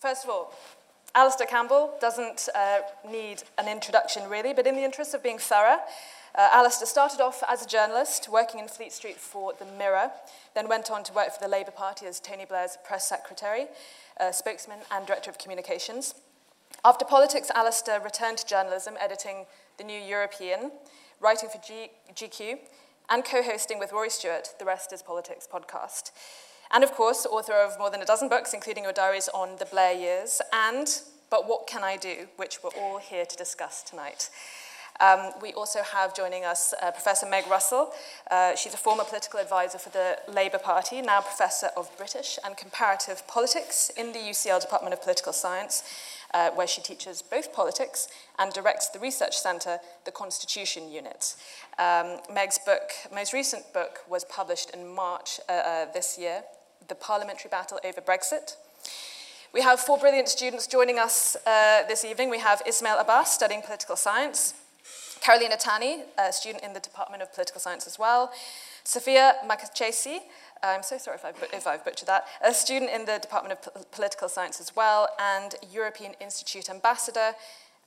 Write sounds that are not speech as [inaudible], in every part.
First of all, Alastair Campbell doesn't uh, need an introduction really, but in the interest of being thorough, uh, Alastair started off as a journalist working in Fleet Street for The Mirror, then went on to work for the Labour Party as Tony Blair's press secretary, uh, spokesman, and director of communications. After politics, Alastair returned to journalism, editing The New European, writing for G- GQ, and co hosting with Rory Stewart The Rest is Politics podcast. And of course, author of more than a dozen books, including your diaries on the Blair years and But What Can I Do, which we're all here to discuss tonight. Um, we also have joining us uh, Professor Meg Russell. Uh, she's a former political advisor for the Labour Party, now Professor of British and Comparative Politics in the UCL Department of Political Science, uh, where she teaches both politics and directs the research centre, the Constitution Unit. Um, Meg's book, most recent book, was published in March uh, uh, this year, The Parliamentary Battle Over Brexit. We have four brilliant students joining us uh, this evening. We have Ismail Abbas studying political science, Carolina Tani, a student in the Department of Political Science as well, Sophia Makachesi, I'm so sorry if I've, if I've butchered that, a student in the Department of P- Political Science as well, and European Institute Ambassador,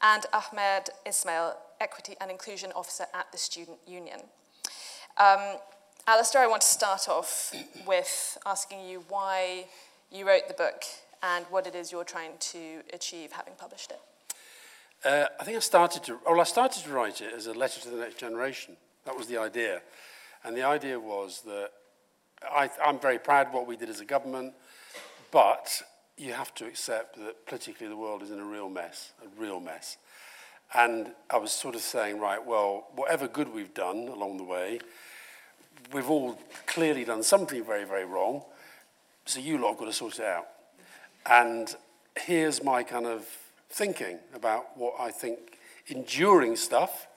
and Ahmed Ismail, Equity and Inclusion Officer at the Student Union. Um, Alastair, I want to start off with asking you why you wrote the book and what it is you're trying to achieve having published it. Uh, I think I started to, well, I started to write it as a letter to the next generation. That was the idea. And the idea was that I, I'm very proud of what we did as a government, but you have to accept that politically the world is in a real mess, a real mess. And I was sort of saying, right, well, whatever good we've done along the way, we've all clearly done something very, very wrong. So you lot have got to sort it out. And here's my kind of thinking about what I think enduring stuff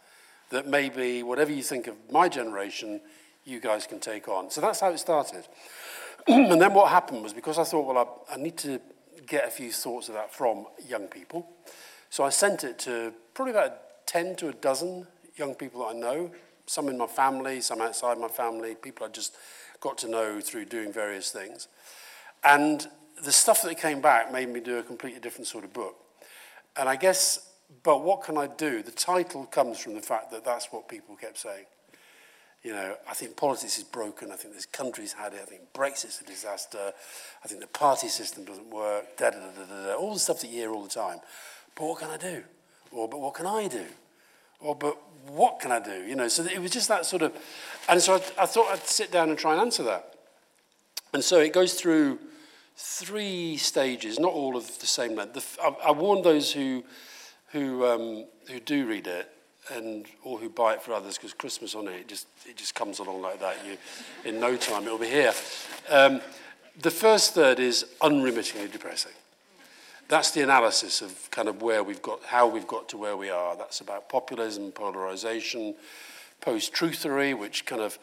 that maybe whatever you think of my generation, you guys can take on. So that's how it started. [clears throat] and then what happened was because I thought, well, I, I need to get a few thoughts of that from young people. So I sent it to probably about 10 to a dozen young people that I know, some in my family, some outside my family, people I just got to know through doing various things. And the stuff that came back made me do a completely different sort of book. And I guess, but what can I do? The title comes from the fact that that's what people kept saying. You know, I think politics is broken. I think this country's had it. I think Brexit's a disaster. I think the party system doesn't work. Da, da, da, da, da, all the stuff that you hear all the time. But what can I do? Or, but what can I do? Or, but what can I do? You know, so it was just that sort of. And so I, I thought I'd sit down and try and answer that. And so it goes through three stages, not all of the same length. The, I, I warn those who, who, um, who do read it and or who buy it for others because Christmas on it, it just it just comes along like that. You, in no time, it'll be here. Um, the first third is unremittingly depressing. That's the analysis of kind of where we've got, how we've got to where we are. That's about populism, polarization, post-truthery, which kind of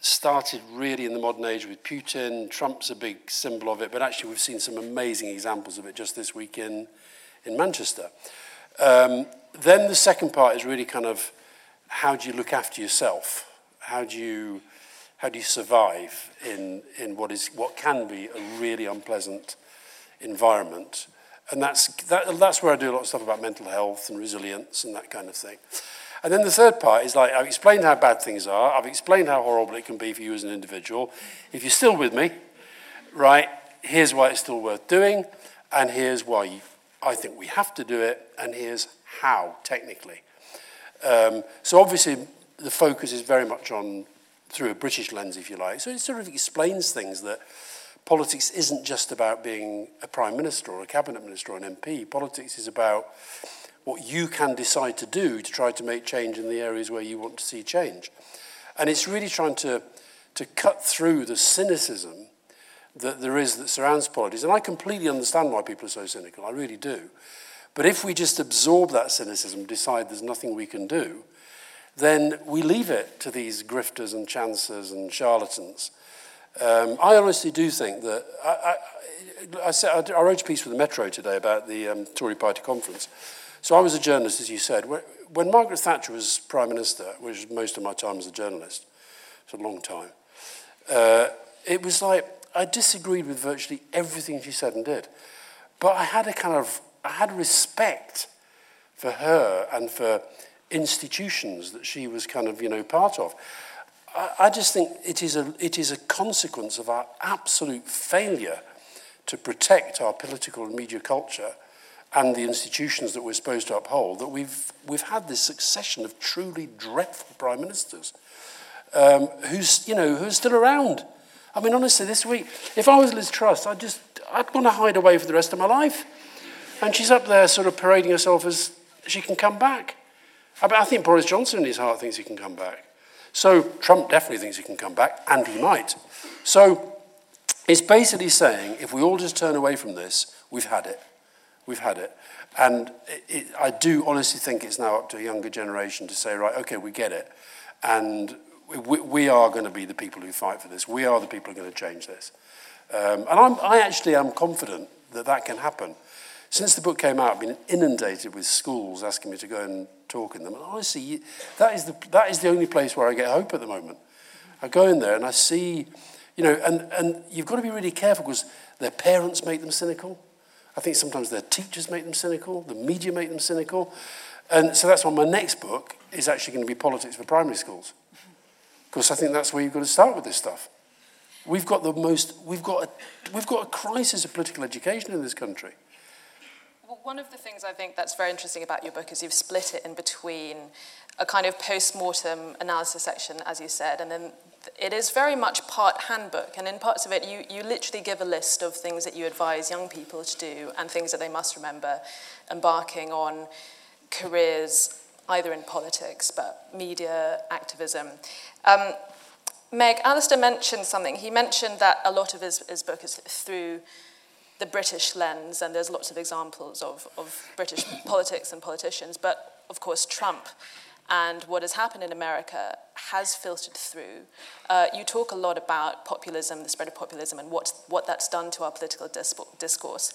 started really in the modern age with Putin. Trump's a big symbol of it, but actually we've seen some amazing examples of it just this week in, in Manchester. Um, then the second part is really kind of how do you look after yourself? How do you, how do you survive in, in what, is, what can be a really unpleasant environment? And that's, that, that's where I do a lot of stuff about mental health and resilience and that kind of thing. And then the third part is like, I've explained how bad things are, I've explained how horrible it can be for you as an individual. If you're still with me, right, here's why it's still worth doing, and here's why I think we have to do it, and here's how, technically. Um, so obviously, the focus is very much on through a British lens, if you like. So it sort of explains things that politics isn't just about being a prime minister or a cabinet minister or an MP. Politics is about what you can decide to do to try to make change in the areas where you want to see change. And it's really trying to, to cut through the cynicism that there is that surrounds politics. And I completely understand why people are so cynical, I really do. But if we just absorb that cynicism, decide there's nothing we can do, then we leave it to these grifters and chancers and charlatans. Um, I honestly do think that. I, I, I, said, I wrote a piece for the Metro today about the um, Tory party conference. So I was a journalist, as you said. When Margaret Thatcher was Prime Minister, which was most of my time as a journalist, it's a long time, uh, it was like I disagreed with virtually everything she said and did. But I had a kind of, I had respect for her and for institutions that she was kind of, you know, part of. I, I just think it is, a, it is a consequence of our absolute failure to protect our political and media culture and the institutions that we're supposed to uphold that we've, we've had this succession of truly dreadful prime ministers um, who's, you know, who's still around. I mean, honestly, this week, if I was Liz Truss, I'd just, I'd want to hide away for the rest of my life. And she's up there sort of parading herself as she can come back. I, I think Boris Johnson in his heart thinks he can come back. So Trump definitely thinks he can come back, and he might. So it's basically saying if we all just turn away from this, we've had it. We've had it. And it, it, I do honestly think it's now up to a younger generation to say, right, okay, we get it. And we, we are going to be the people who fight for this. We are the people who are going to change this. Um, and I'm, I actually am confident that that can happen. Since the book came out, I've been inundated with schools asking me to go and talk in them. And honestly, that is the, that is the only place where I get hope at the moment. I go in there and I see, you know, and, and you've got to be really careful because their parents make them cynical. I think sometimes their teachers make them cynical, the media make them cynical. And so that's why my next book is actually going to be politics for primary schools. Because I think that's where you've got to start with this stuff. We've got the most, we've got a, we've got a crisis of political education in this country. Well, one of the things I think that's very interesting about your book is you've split it in between a kind of post-mortem analysis section, as you said, and then it is very much part handbook. And in parts of it, you, you literally give a list of things that you advise young people to do and things that they must remember embarking on careers either in politics, but media, activism. Um, Meg, Alastair mentioned something. He mentioned that a lot of his, his book is through the British lens, and there's lots of examples of, of British [coughs] politics and politicians, but of course, Trump and what has happened in America has filtered through. Uh, you talk a lot about populism, the spread of populism, and what, what that's done to our political discourse.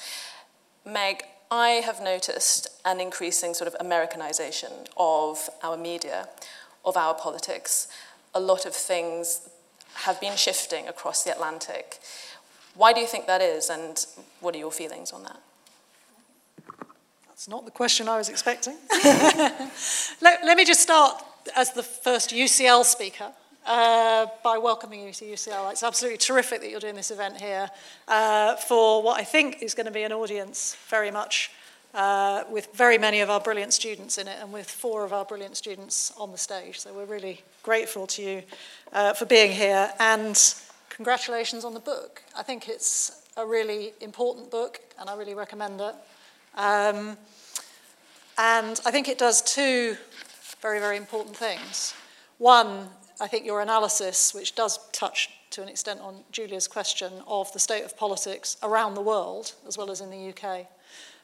Meg, I have noticed an increasing sort of Americanization of our media, of our politics. A lot of things have been shifting across the Atlantic. Why do you think that is, and what are your feelings on that? That's not the question I was expecting. [laughs] let, let, me just start as the first UCL speaker uh, by welcoming you to UCL. It's absolutely terrific that you're doing this event here uh, for what I think is going to be an audience very much uh, with very many of our brilliant students in it and with four of our brilliant students on the stage. So we're really grateful to you uh, for being here and congratulations on the book. I think it's a really important book and I really recommend it. Um, and I think it does two very, very important things. One, I think your analysis, which does touch to an extent on Julia's question of the state of politics around the world, as well as in the UK.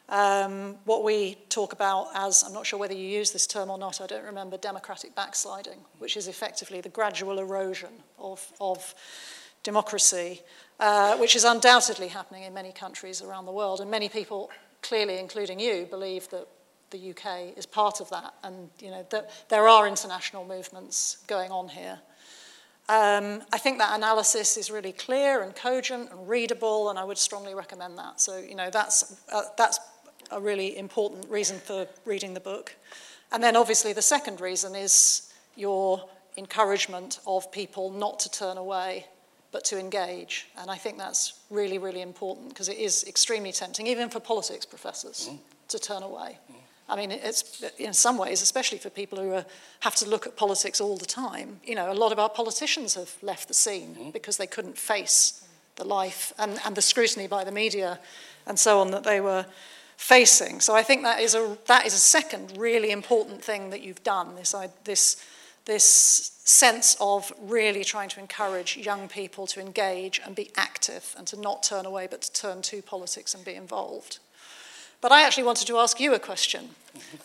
Um, what we talk about as, I'm not sure whether you use this term or not, I don't remember, democratic backsliding, which is effectively the gradual erosion of, of democracy, uh, which is undoubtedly happening in many countries around the world. And many people, clearly including you, believe that the UK is part of that, and you know that there are international movements going on here. Um, I think that analysis is really clear and cogent and readable, and I would strongly recommend that. So you know that's uh, that's a really important reason for reading the book. And then obviously the second reason is your encouragement of people not to turn away but to engage. And I think that's really, really important because it is extremely tempting, even for politics professors, mm. to turn away. Mm. I mean, it's in some ways, especially for people who are, have to look at politics all the time. You know, a lot of our politicians have left the scene mm. because they couldn't face the life and, and the scrutiny by the media and so on that they were facing. So I think that is a, that is a second really important thing that you've done, this, this, this sense of really trying to encourage young people to engage and be active and to not turn away but to turn to politics and be involved. But I actually wanted to ask you a question,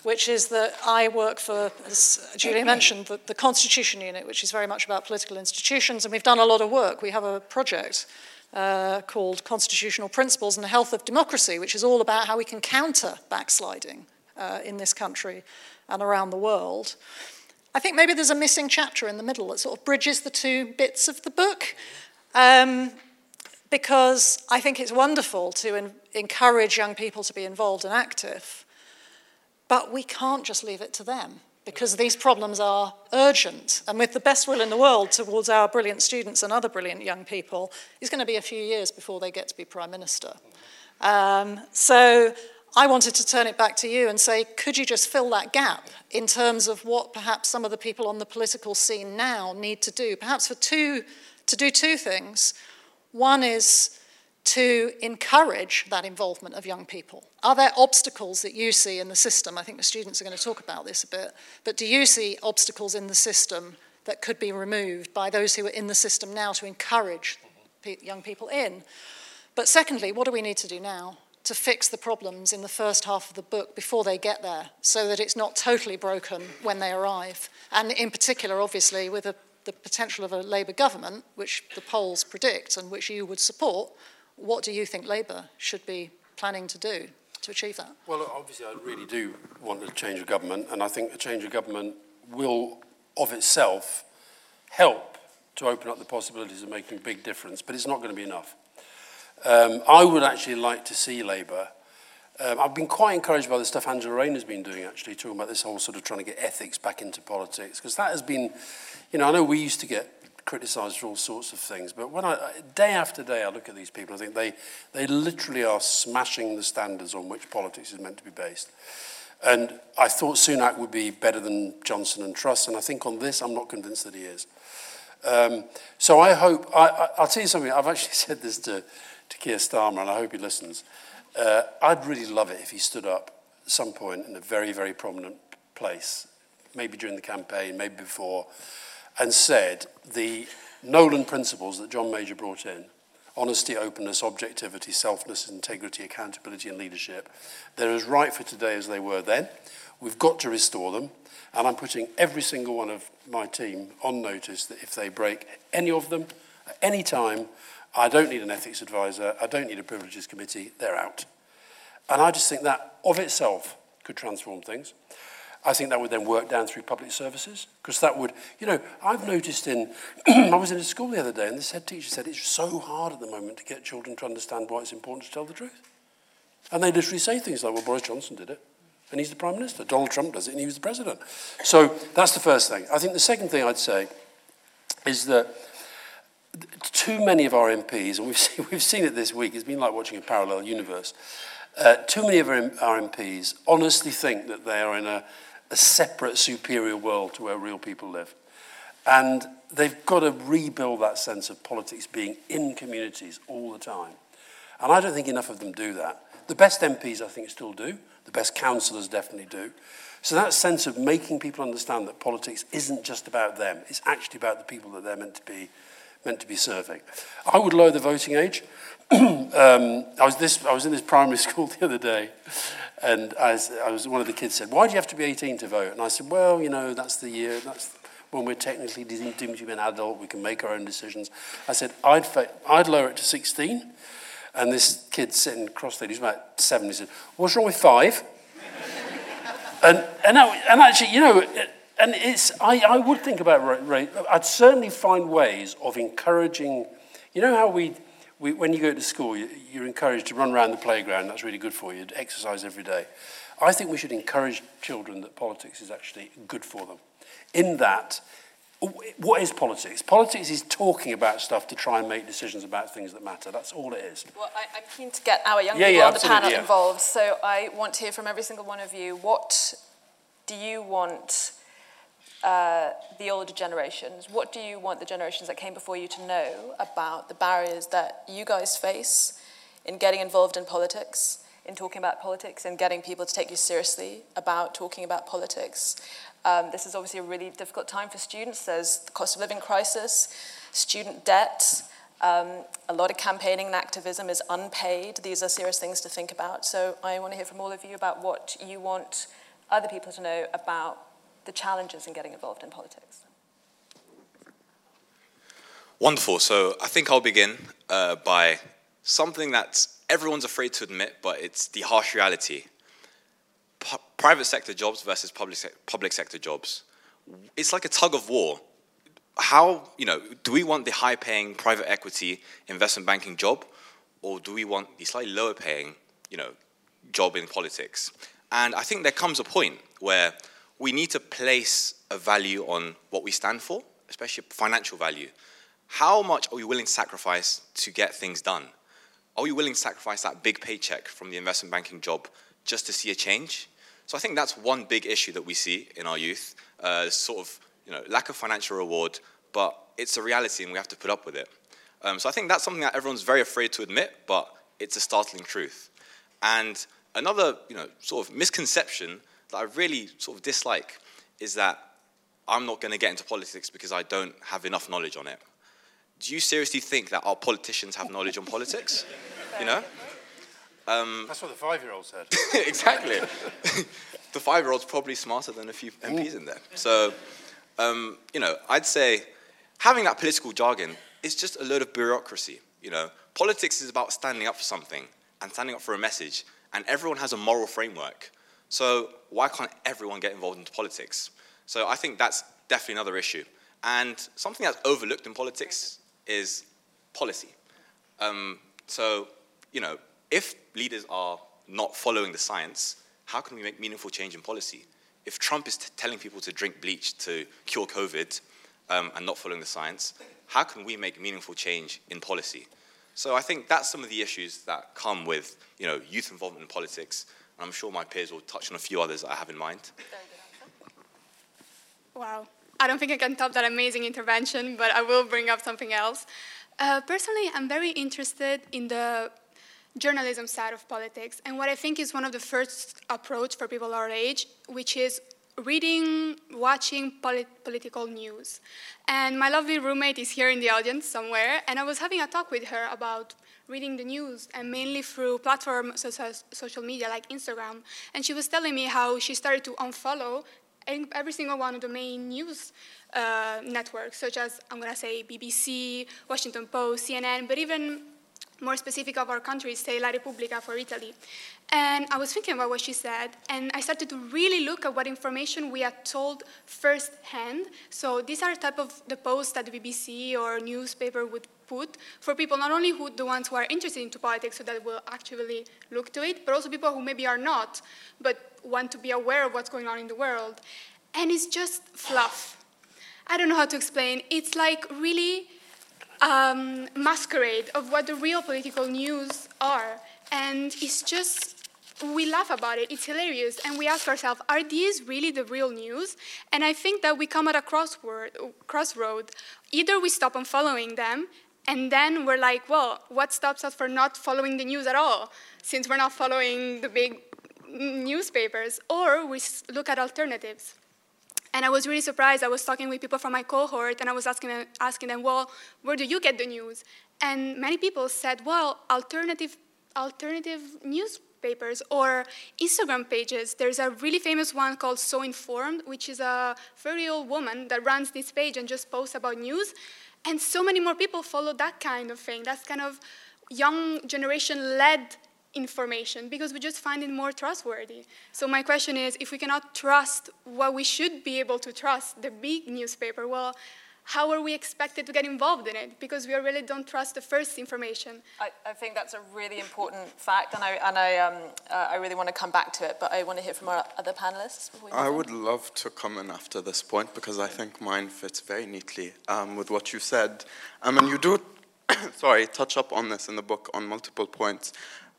which is that I work for, as Julia mentioned, the, the Constitution Unit, which is very much about political institutions, and we've done a lot of work. We have a project uh, called Constitutional Principles and the Health of Democracy, which is all about how we can counter backsliding uh, in this country and around the world. I think maybe there's a missing chapter in the middle that sort of bridges the two bits of the book. Um, because I think it's wonderful to en- encourage young people to be involved and active, but we can't just leave it to them because these problems are urgent. And with the best will in the world towards our brilliant students and other brilliant young people, it's going to be a few years before they get to be Prime Minister. Um, so I wanted to turn it back to you and say, could you just fill that gap in terms of what perhaps some of the people on the political scene now need to do? Perhaps for two, to do two things. One is to encourage that involvement of young people? Are there obstacles that you see in the system? I think the students are going to talk about this a bit, but do you see obstacles in the system that could be removed by those who are in the system now to encourage young people in? But secondly, what do we need to do now to fix the problems in the first half of the book before they get there so that it's not totally broken when they arrive? And in particular, obviously, with a, the potential of a Labour government, which the polls predict and which you would support, what do you think Labour should be planning to do to achieve that? Well, obviously, I really do want a change of government, and I think a change of government will, of itself, help to open up the possibilities of making a big difference, but it's not going to be enough. Um, I would actually like to see Labour. Um, I've been quite encouraged by the stuff Angela Rayner's been doing, actually, talking about this whole sort of trying to get ethics back into politics, because that has been, you know, I know we used to get criticised for all sorts of things. But when I, day after day, I look at these people, I think they, they literally are smashing the standards on which politics is meant to be based. And I thought Sunak would be better than Johnson and Truss, and I think on this, I'm not convinced that he is. Um, so I hope, I, I, will tell you something, I've actually [laughs] said this to, to Keir Starmer, and I hope he listens. Uh, I'd really love it if he stood up at some point in a very, very prominent place, maybe during the campaign, maybe before, and said the Nolan principles that John Major brought in honesty, openness, objectivity, selfness, integrity, accountability, and leadership they're as right for today as they were then. We've got to restore them. And I'm putting every single one of my team on notice that if they break any of them at any time, I don't need an ethics advisor, I don't need a privileges committee, they're out. And I just think that of itself could transform things. I think that would then work down through public services because that would, you know, I've noticed in, [clears throat] I was in a school the other day and this head teacher said it's so hard at the moment to get children to understand why it's important to tell the truth. And they literally say things like, well, Boris Johnson did it and he's the Prime Minister. Donald Trump does it and he was the President. So that's the first thing. I think the second thing I'd say is that too many of our MPs, and we've [laughs] seen, we've seen it this week, it's been like watching a parallel universe. Uh, too many of our, our MPs honestly think that they are in a, a separate, superior world to where real people live. And they've got to rebuild that sense of politics being in communities all the time. And I don't think enough of them do that. The best MPs, I think, still do. The best councillors definitely do. So that sense of making people understand that politics isn't just about them, it's actually about the people that they're meant to be, meant to be serving. I would lower the voting age. [clears throat] um, I, was this, I was in this primary [laughs] school the other day, and I I was, one of the kids said, why do you have to be 18 to vote? And I said, well, you know, that's the year, that's when we're technically deemed to be an adult, we can make our own decisions. I said, I'd, I'd lower it to 16. And this kid sitting there, he's about seven, he said, what's wrong with five? [laughs] and, and, and actually, you know, and it's, I, I would think about, I'd certainly find ways of encouraging, you know how we we, when you go to school, you're encouraged to run around the playground. That's really good for you. Exercise every day. I think we should encourage children that politics is actually good for them. In that, what is politics? Politics is talking about stuff to try and make decisions about things that matter. That's all it is. Well, I, am keen to get our young yeah, people yeah, on the panel yeah. involved. So I want to hear from every single one of you. What do you want uh, the older generations? What do you want the generations that came before you to know about the barriers that you guys face in getting involved in politics, in talking about politics, and getting people to take you seriously about talking about politics? Um, this is obviously a really difficult time for students. There's the cost of living crisis, student debt. Um, a lot of campaigning and activism is unpaid. These are serious things to think about. So I want to hear from all of you about what you want other people to know about the challenges in getting involved in politics? Wonderful. So I think I'll begin uh, by something that everyone's afraid to admit, but it's the harsh reality. P- private sector jobs versus public, se- public sector jobs. It's like a tug of war. how, you know, do we want the high paying private equity investment banking job or do we want the slightly lower paying, you know, job in politics? And I think there comes a point where we need to place a value on what we stand for, especially financial value. How much are we willing to sacrifice to get things done? Are we willing to sacrifice that big paycheck from the investment banking job just to see a change? So I think that's one big issue that we see in our youth, uh, sort of you know, lack of financial reward, but it's a reality and we have to put up with it. Um, so I think that's something that everyone's very afraid to admit, but it's a startling truth. And another, you know, sort of misconception that I really sort of dislike is that I'm not going to get into politics because I don't have enough knowledge on it. Do you seriously think that our politicians have knowledge on politics? [laughs] You know? Um, That's what the five-year-old said. [laughs] exactly. [laughs] the five-year-old's probably smarter than a few MPs in there. So, um, you know, I'd say having that political jargon is just a load of bureaucracy. You know, politics is about standing up for something and standing up for a message, and everyone has a moral framework. So why can't everyone get involved into politics? So I think that's definitely another issue. And something that's overlooked in politics is policy. Um, so, you know, if leaders are not following the science, how can we make meaningful change in policy? If Trump is t- telling people to drink bleach to cure COVID um, and not following the science, how can we make meaningful change in policy? So I think that's some of the issues that come with you know, youth involvement in politics. I'm sure my peers will touch on a few others that I have in mind. Wow. I don't think I can top that amazing intervention, but I will bring up something else. Uh, personally, I'm very interested in the journalism side of politics, and what I think is one of the first approach for people our age, which is reading, watching polit- political news. And my lovely roommate is here in the audience somewhere, and I was having a talk with her about reading the news, and mainly through platforms such as social media like Instagram. And she was telling me how she started to unfollow every single one of the main news uh, networks, such as, I'm going to say, BBC, Washington Post, CNN, but even more specific of our countries, say La Repubblica for Italy. And I was thinking about what she said, and I started to really look at what information we are told firsthand. So these are type of the posts that the BBC or newspaper would put for people not only who the ones who are interested into politics, so that will actually look to it, but also people who maybe are not, but want to be aware of what's going on in the world. And it's just fluff. I don't know how to explain. It's like really um, masquerade of what the real political news are. And it's just, we laugh about it, it's hilarious, and we ask ourselves, are these really the real news? And I think that we come at a crossword, crossroad. Either we stop on following them, and then we're like, well, what stops us from not following the news at all, since we're not following the big newspapers? Or we look at alternatives. And I was really surprised. I was talking with people from my cohort, and I was asking them, asking them, well, where do you get the news? And many people said, well, alternative, alternative newspapers or Instagram pages. There's a really famous one called So Informed, which is a very old woman that runs this page and just posts about news. And so many more people follow that kind of thing. That's kind of young generation led information because we just find it more trustworthy. So my question is, if we cannot trust what we should be able to trust, the big newspaper, well, how are we expected to get involved in it? Because we really don't trust the first information. I, I think that's a really important fact, and I, and I, um, uh, I really want to come back to it, but I want to hear from our other panelists. I would love to come in after this point because I think mine fits very neatly um, with what you said. Um, and you do, [coughs] sorry, touch up on this in the book on multiple points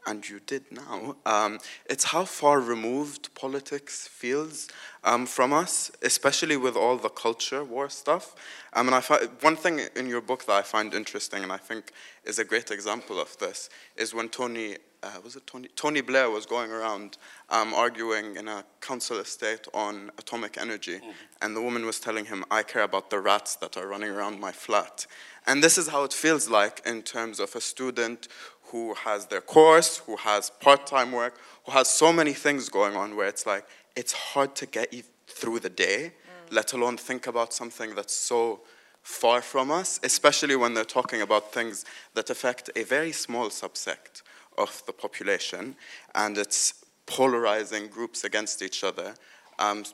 and you did now, um, it's how far removed politics feels um, from us, especially with all the culture war stuff. Um, and I find, one thing in your book that I find interesting, and I think is a great example of this, is when Tony, uh, was it Tony? Tony Blair was going around um, arguing in a council estate on atomic energy, mm-hmm. and the woman was telling him, "I care about the rats that are running around my flat." And this is how it feels like in terms of a student who has their course, who has part time work, who has so many things going on where it's like, it's hard to get through the day, mm. let alone think about something that's so far from us, especially when they're talking about things that affect a very small subsect of the population and it's polarizing groups against each other. Um,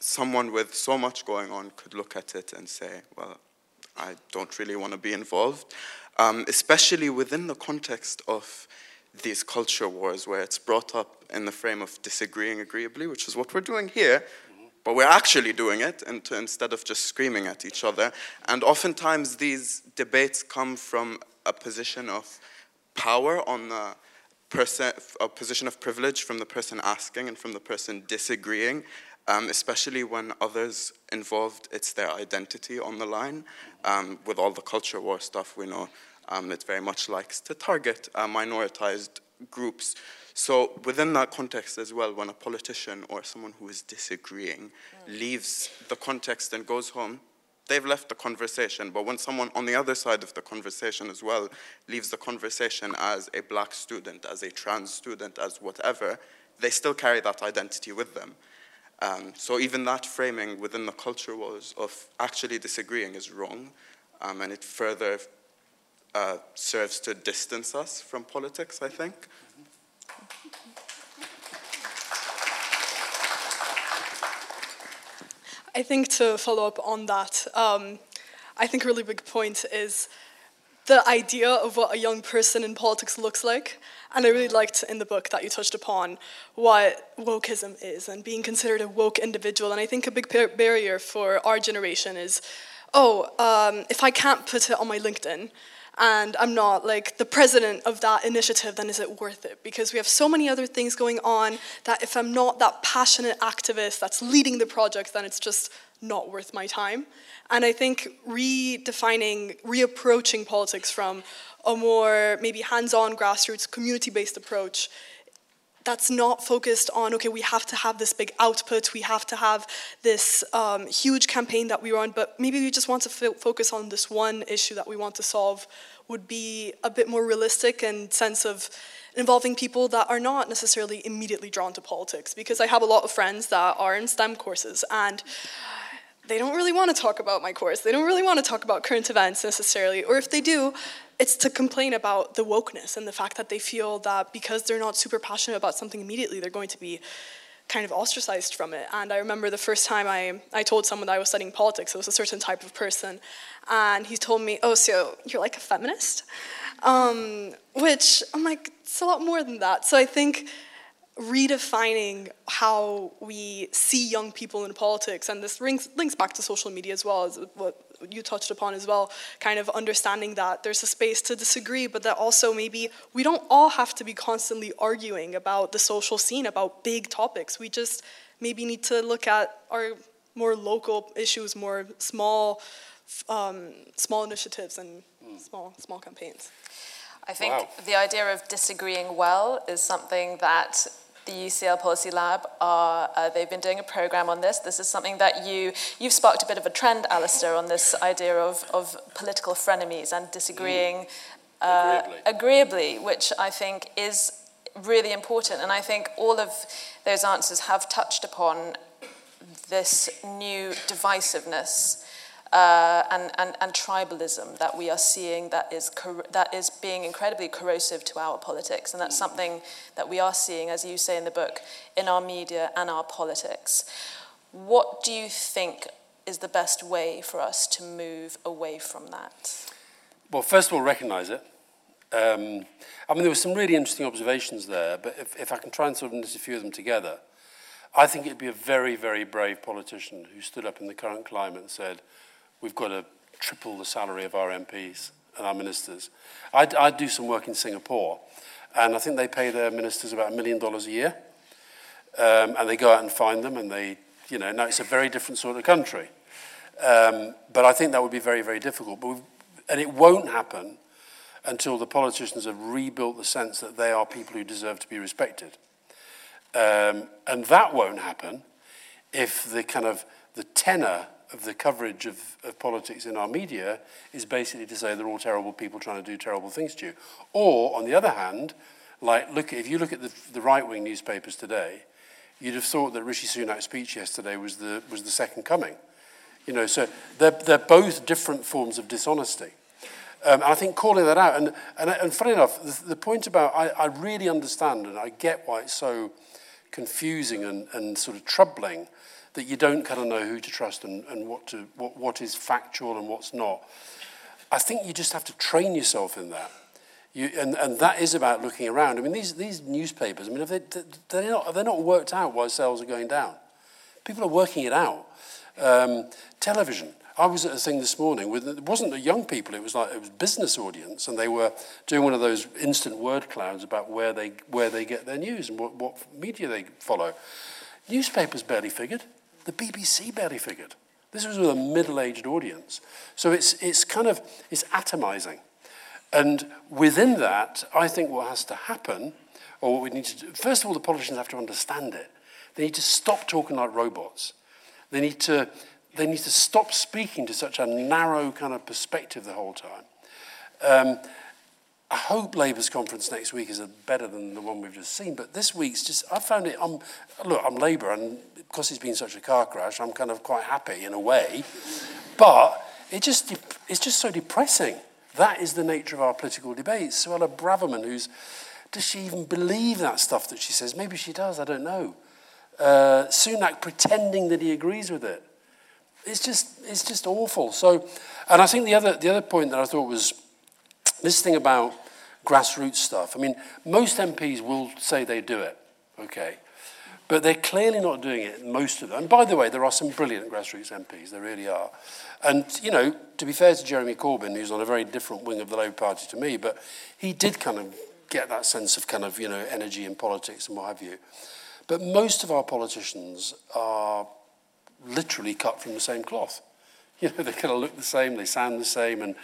someone with so much going on could look at it and say, well, I don't really want to be involved, um, especially within the context of these culture wars where it's brought up in the frame of disagreeing agreeably, which is what we're doing here, but we're actually doing it to, instead of just screaming at each other. And oftentimes these debates come from a position of power on the person, a position of privilege from the person asking and from the person disagreeing, um, especially when others involved, it's their identity on the line. Um, with all the culture war stuff, we know um, it very much likes to target uh, minoritized groups. So within that context as well, when a politician or someone who is disagreeing mm. leaves the context and goes home, they've left the conversation. But when someone on the other side of the conversation as well leaves the conversation as a black student, as a trans student, as whatever, they still carry that identity with them. Um, so even that framing within the culture was of actually disagreeing is wrong, um, and it further uh, serves to distance us from politics, I think. I think to follow up on that, um, I think a really big point is the idea of what a young person in politics looks like. And I really liked in the book that you touched upon what wokeism is and being considered a woke individual. And I think a big barrier for our generation is oh, um, if I can't put it on my LinkedIn, and I'm not like the president of that initiative, then is it worth it? Because we have so many other things going on that if I'm not that passionate activist that's leading the project, then it's just not worth my time. And I think redefining, reapproaching politics from a more maybe hands on, grassroots, community based approach that's not focused on okay we have to have this big output we have to have this um, huge campaign that we run but maybe we just want to focus on this one issue that we want to solve would be a bit more realistic and sense of involving people that are not necessarily immediately drawn to politics because i have a lot of friends that are in stem courses and they don't really want to talk about my course. They don't really want to talk about current events necessarily. Or if they do, it's to complain about the wokeness and the fact that they feel that because they're not super passionate about something immediately, they're going to be kind of ostracized from it. And I remember the first time I, I told someone that I was studying politics, it was a certain type of person. And he told me, Oh, so you're like a feminist? Um, which I'm like, it's a lot more than that. So I think redefining how we see young people in politics, and this links, links back to social media as well, as what you touched upon as well, kind of understanding that there's a space to disagree, but that also maybe we don't all have to be constantly arguing about the social scene, about big topics. We just maybe need to look at our more local issues, more small, um, small initiatives and mm. small, small campaigns. I think wow. the idea of disagreeing well is something that the UCL Policy Lab are, uh, they've been doing a program on this. This is something that you, you've sparked a bit of a trend, Alastair, on this idea of, of political frenemies and disagreeing uh, agreeably. agreeably, which I think is really important. And I think all of those answers have touched upon this new divisiveness uh, and, and, and tribalism that we are seeing that is, that is being incredibly corrosive to our politics. And that's something that we are seeing, as you say in the book, in our media and our politics. What do you think is the best way for us to move away from that? Well, first of all, recognize it. Um, I mean, there were some really interesting observations there, but if, if I can try and sort of knit a few of them together, I think it'd be a very, very brave politician who stood up in the current climate and said, we've got to triple the salary of our MPs and our ministers. I, I do some work in Singapore, and I think they pay their ministers about a million dollars a year. Um, and they go out and find them, and they, you know, now it's a very different sort of country. Um, but I think that would be very, very difficult. But and it won't happen until the politicians have rebuilt the sense that they are people who deserve to be respected. Um, and that won't happen if the kind of the tenor of the coverage of, of politics in our media is basically to say they're all terrible people trying to do terrible things to you. Or, on the other hand, like look, if you look at the, the right-wing newspapers today, you'd have thought that Rishi Sunak's speech yesterday was the, was the second coming. You know, so they're, they're both different forms of dishonesty. Um, and I think calling that out, and, and, and funny enough, the, the point about, I, I really understand and I get why it's so confusing and, and sort of troubling that you don't kind of know who to trust and, and what, to, what, what is factual and what's not. I think you just have to train yourself in that. You, and, and that is about looking around. I mean, these, these newspapers, I mean, they, they're, not, they're not worked out why sales are going down. People are working it out. Um, television. I was at a thing this morning with it wasn't the young people, it was like it was business audience, and they were doing one of those instant word clouds about where they where they get their news and what, what media they follow. Newspapers barely figured. The BBC barely figured. This was with a middle-aged audience. So it's it's kind of it's atomizing. And within that, I think what has to happen, or what we need to do, first of all, the politicians have to understand it. They need to stop talking like robots. They need to, they need to stop speaking to such a narrow kind of perspective the whole time. Um, I hope Labour's conference next week is better than the one we've just seen, but this week's just, I found it, I'm, look, I'm Labour, and because it's been such a car crash, I'm kind of quite happy in a way, but it just, it's just so depressing. That is the nature of our political debates. Suella Braverman, who's, does she even believe that stuff that she says? Maybe she does, I don't know. Uh, Sunak pretending that he agrees with it. It's just, it's just awful. So, and I think the other, the other point that I thought was this thing about grassroots stuff. I mean, most MPs will say they do it, okay? But they're clearly not doing it, most of them. And by the way, there are some brilliant grassroots MPs, there really are. And, you know, to be fair to Jeremy Corbyn, who's on a very different wing of the Labour Party to me, but he did kind of get that sense of kind of, you know, energy in politics and what have you. But most of our politicians are literally cut from the same cloth. [laughs] You know, they kind of look the same, they sound the same, and,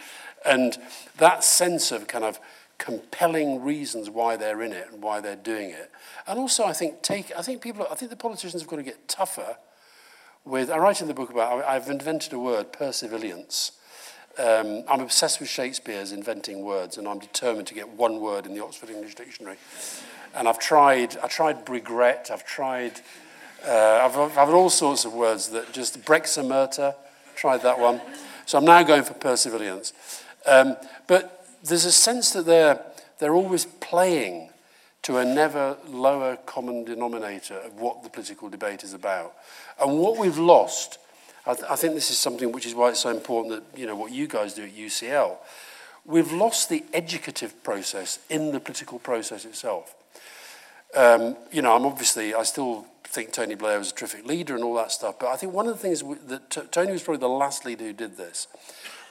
and that sense of kind of compelling reasons why they're in it and why they're doing it. And also, I think take, I think people, I think the politicians have got to get tougher with, I write in the book about, I've invented a word, perseverance. Um, I'm obsessed with Shakespeare's inventing words, and I'm determined to get one word in the Oxford English Dictionary. And I've tried, I tried regret, I've tried, uh, I've, I've had all sorts of words that just, brexomerta, tried that one. So I'm now going for perseverance. Um, but there's a sense that they're, they're always playing to a never lower common denominator of what the political debate is about. And what we've lost, I, th- I think this is something which is why it's so important that, you know, what you guys do at UCL, we've lost the educative process in the political process itself. Um, you know, I'm obviously, I still think Tony Blair was a terrific leader and all that stuff, but I think one of the things that t- Tony was probably the last leader who did this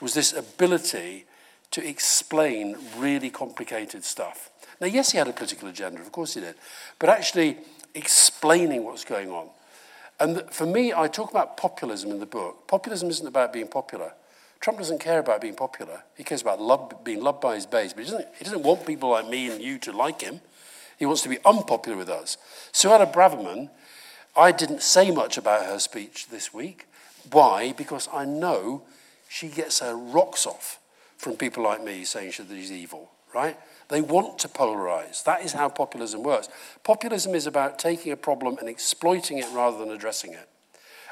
was this ability to explain really complicated stuff. Now, yes, he had a political agenda, of course he did, but actually explaining what's going on. And for me, I talk about populism in the book. Populism isn't about being popular. Trump doesn't care about being popular. He cares about love, being loved by his base, but he doesn't, he doesn't want people like me and you to like him. He wants to be unpopular with us. Suella Braverman, I didn't say much about her speech this week. Why? Because I know she gets her rocks off from people like me saying she's evil, right? They want to polarize. That is how populism works. Populism is about taking a problem and exploiting it rather than addressing it.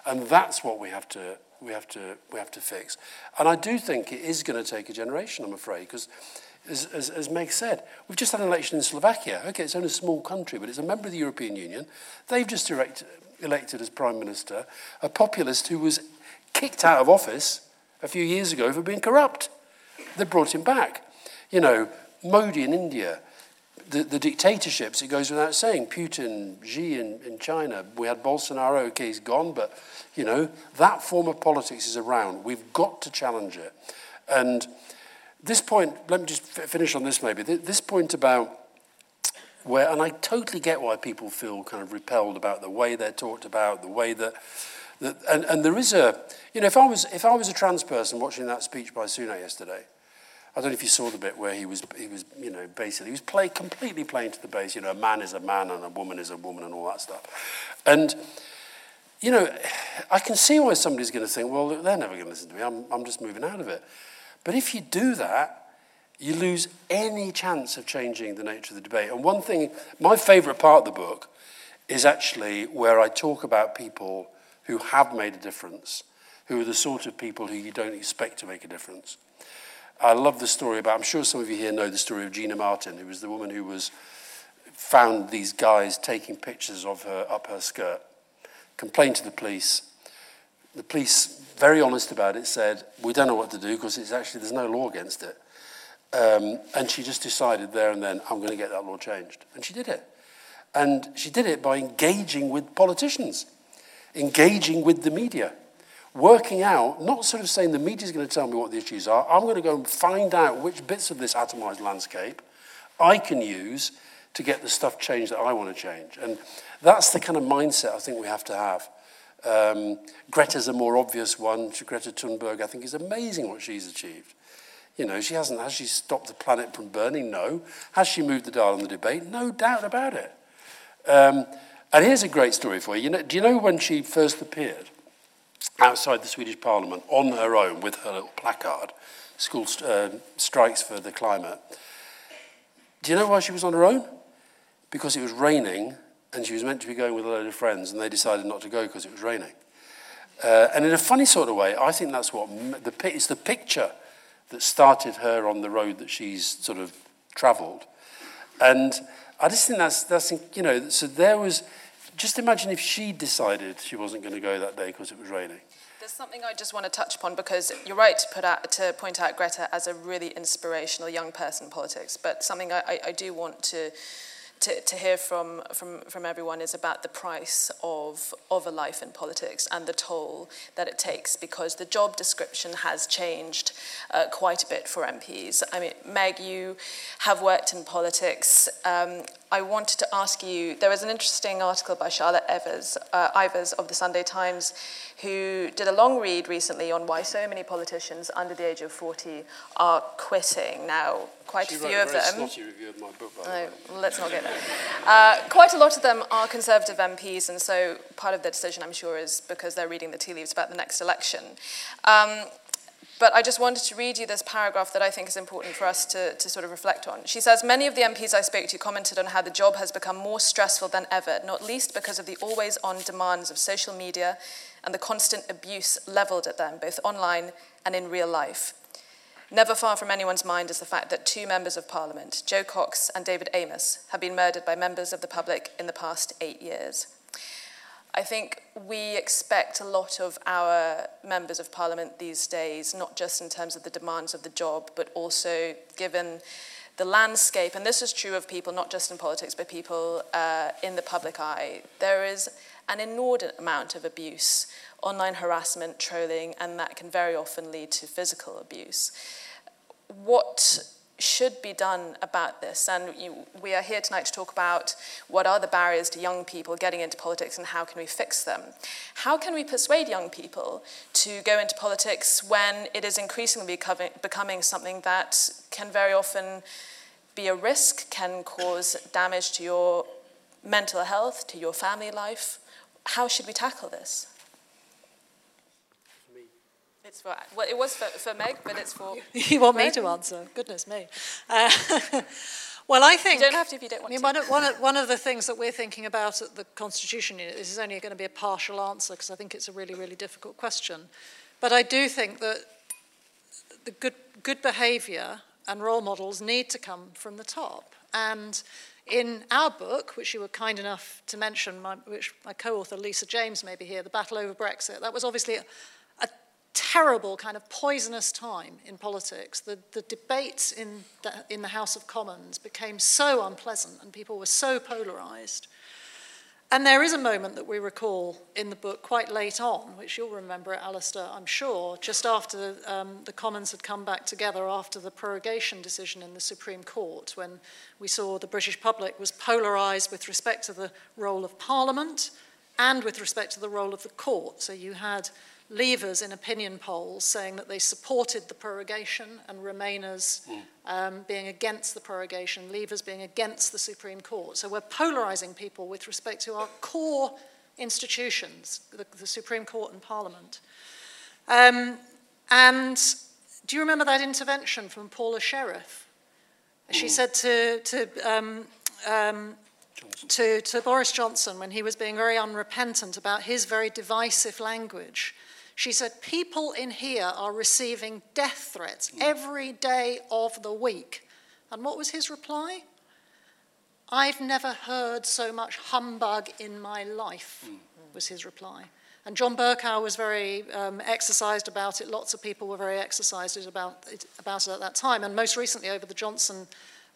And that's what we have to, we have to, we have to fix. And I do think it is going to take a generation, I'm afraid, because as, as, as Meg said, we've just had an election in Slovakia. Okay, it's only a small country, but it's a member of the European Union. They've just elected as Prime Minister a populist who was kicked out of office a few years ago for being corrupt. They brought him back. You know, Modi in India, the, the dictatorships, it goes without saying, Putin, Xi in, in China, we had Bolsonaro, okay, he's gone, but, you know, that form of politics is around. We've got to challenge it. And this point, let me just finish on this maybe, this point about where, and I totally get why people feel kind of repelled about the way they're talked about, the way that, and, and there is a, you know, if I was, if I was a trans person watching that speech by Sunak yesterday, I don't know if you saw the bit where he was, he was, you know, basically, he was play, completely playing to the base, you know, a man is a man and a woman is a woman and all that stuff. And, you know, I can see why somebody's going to think, well, they're never going to listen to me, I'm, I'm just moving out of it. But if you do that, you lose any chance of changing the nature of the debate. And one thing, my favourite part of the book is actually where I talk about people who have made a difference, who are the sort of people who you don't expect to make a difference. I love the story about, I'm sure some of you here know the story of Gina Martin, who was the woman who was found these guys taking pictures of her up her skirt. complained to the police. The police, very honest about it, said, we don't know what to do because it's actually, there's no law against it. Um, and she just decided there and then, I'm going to get that law changed. And she did it. And she did it by engaging with politicians, engaging with the media, working out, not sort of saying the media is going to tell me what the issues are. I'm going to go and find out which bits of this atomized landscape I can use to get the stuff changed that I want to change. And that's the kind of mindset I think we have to have. Um, Greta's a more obvious one. Greta Thunberg, I think, is amazing what she's achieved. You know, she hasn't, has she stopped the planet from burning? No. Has she moved the dial on the debate? No doubt about it. Um, and here's a great story for you. you know, do you know when she first appeared outside the Swedish Parliament on her own with her little placard, school uh, strikes for the climate? Do you know why she was on her own? Because it was raining and she was meant to be going with a load of friends and they decided not to go because it was raining. Uh, and in a funny sort of way, I think that's what the, it's the picture that started her on the road that she's sort of travelled. And I just think that's, that's, you know, so there was, just imagine if she decided she wasn't going to go that day because it was raining. There's something I just want to touch upon because you're right to, put out, to point out Greta as a really inspirational young person in politics, but something I, I, I do want to to, to hear from, from, from everyone is about the price of, of a life in politics and the toll that it takes because the job description has changed uh, quite a bit for MPs. I mean, Meg, you have worked in politics. Um, I wanted to ask you, there was an interesting article by Charlotte Evers, uh, Ivers of the Sunday Times who did a long read recently on why so many politicians under the age of 40 are quitting. Now, quite she a few of them. review of my book, no, let's not get there. Uh, quite a lot of them are Conservative MPs, and so part of their decision, I'm sure, is because they're reading the tea leaves about the next election. Um, but I just wanted to read you this paragraph that I think is important for us to, to sort of reflect on. She says, Many of the MPs I spoke to commented on how the job has become more stressful than ever, not least because of the always on demands of social media and the constant abuse levelled at them, both online and in real life. Never far from anyone's mind is the fact that two members of Parliament, Jo Cox and David Amess, have been murdered by members of the public in the past eight years. I think we expect a lot of our members of parliament these days, not just in terms of the demands of the job, but also given the landscape, and this is true of people not just in politics, but people uh, in the public eye. There is an inordinate amount of abuse, online harassment, trolling, and that can very often lead to physical abuse. What should be done about this? And you, we are here tonight to talk about what are the barriers to young people getting into politics and how can we fix them. How can we persuade young people to go into politics when it is increasingly becoming something that can very often be a risk, can cause damage to your mental health, to your family life? How should we tackle this? It's for, well, it was for, for Meg, but it's for. [laughs] you want Meg? me to answer? Goodness me. Uh, [laughs] well, I think. You don't have to if you don't want I mean, to. One of, one, of, one of the things that we're thinking about at the Constitution Unit, this is only going to be a partial answer because I think it's a really, really difficult question. But I do think that the good, good behaviour and role models need to come from the top. And in our book, which you were kind enough to mention, my, which my co author Lisa James may be here, The Battle Over Brexit, that was obviously a, a terrible, kind of poisonous time in politics. The, the debates in the, in the House of Commons became so unpleasant and people were so polarised and there is a moment that we recall in the book quite late on, which you'll remember Alastair, I'm sure, just after um, the Commons had come back together after the prorogation decision in the Supreme Court, when we saw the British public was polarised with respect to the role of Parliament and with respect to the role of the court. So you had Leavers in opinion polls saying that they supported the prorogation and Remainers mm. um, being against the prorogation, Leavers being against the Supreme Court. So we're polarising people with respect to our core institutions, the, the Supreme Court and Parliament. Um, and do you remember that intervention from Paula Sherriff? She mm. said to, to, um, um, to, to Boris Johnson when he was being very unrepentant about his very divisive language she said, People in here are receiving death threats every day of the week. And what was his reply? I've never heard so much humbug in my life, was his reply. And John Bercow was very um, exercised about it. Lots of people were very exercised about it, about it at that time. And most recently, over the Johnson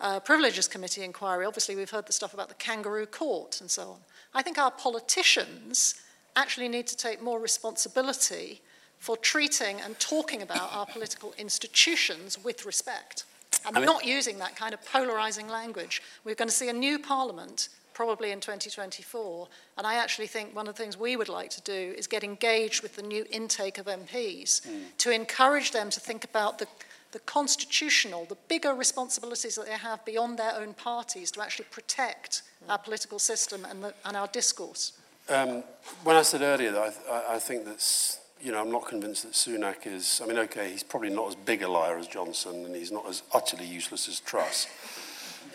uh, Privileges Committee inquiry, obviously we've heard the stuff about the kangaroo court and so on. I think our politicians actually need to take more responsibility for treating and talking about our political institutions with respect. And I mean, not using that kind of polarizing language. We're going to see a new parliament probably in 2024. And I actually think one of the things we would like to do is get engaged with the new intake of MPs mm. to encourage them to think about the, the constitutional, the bigger responsibilities that they have beyond their own parties to actually protect mm. our political system and, the, and our discourse. Um, when I said earlier that I, I, think that's you know, I'm not convinced that Sunak is, I mean, okay, he's probably not as big a liar as Johnson and he's not as utterly useless as Truss,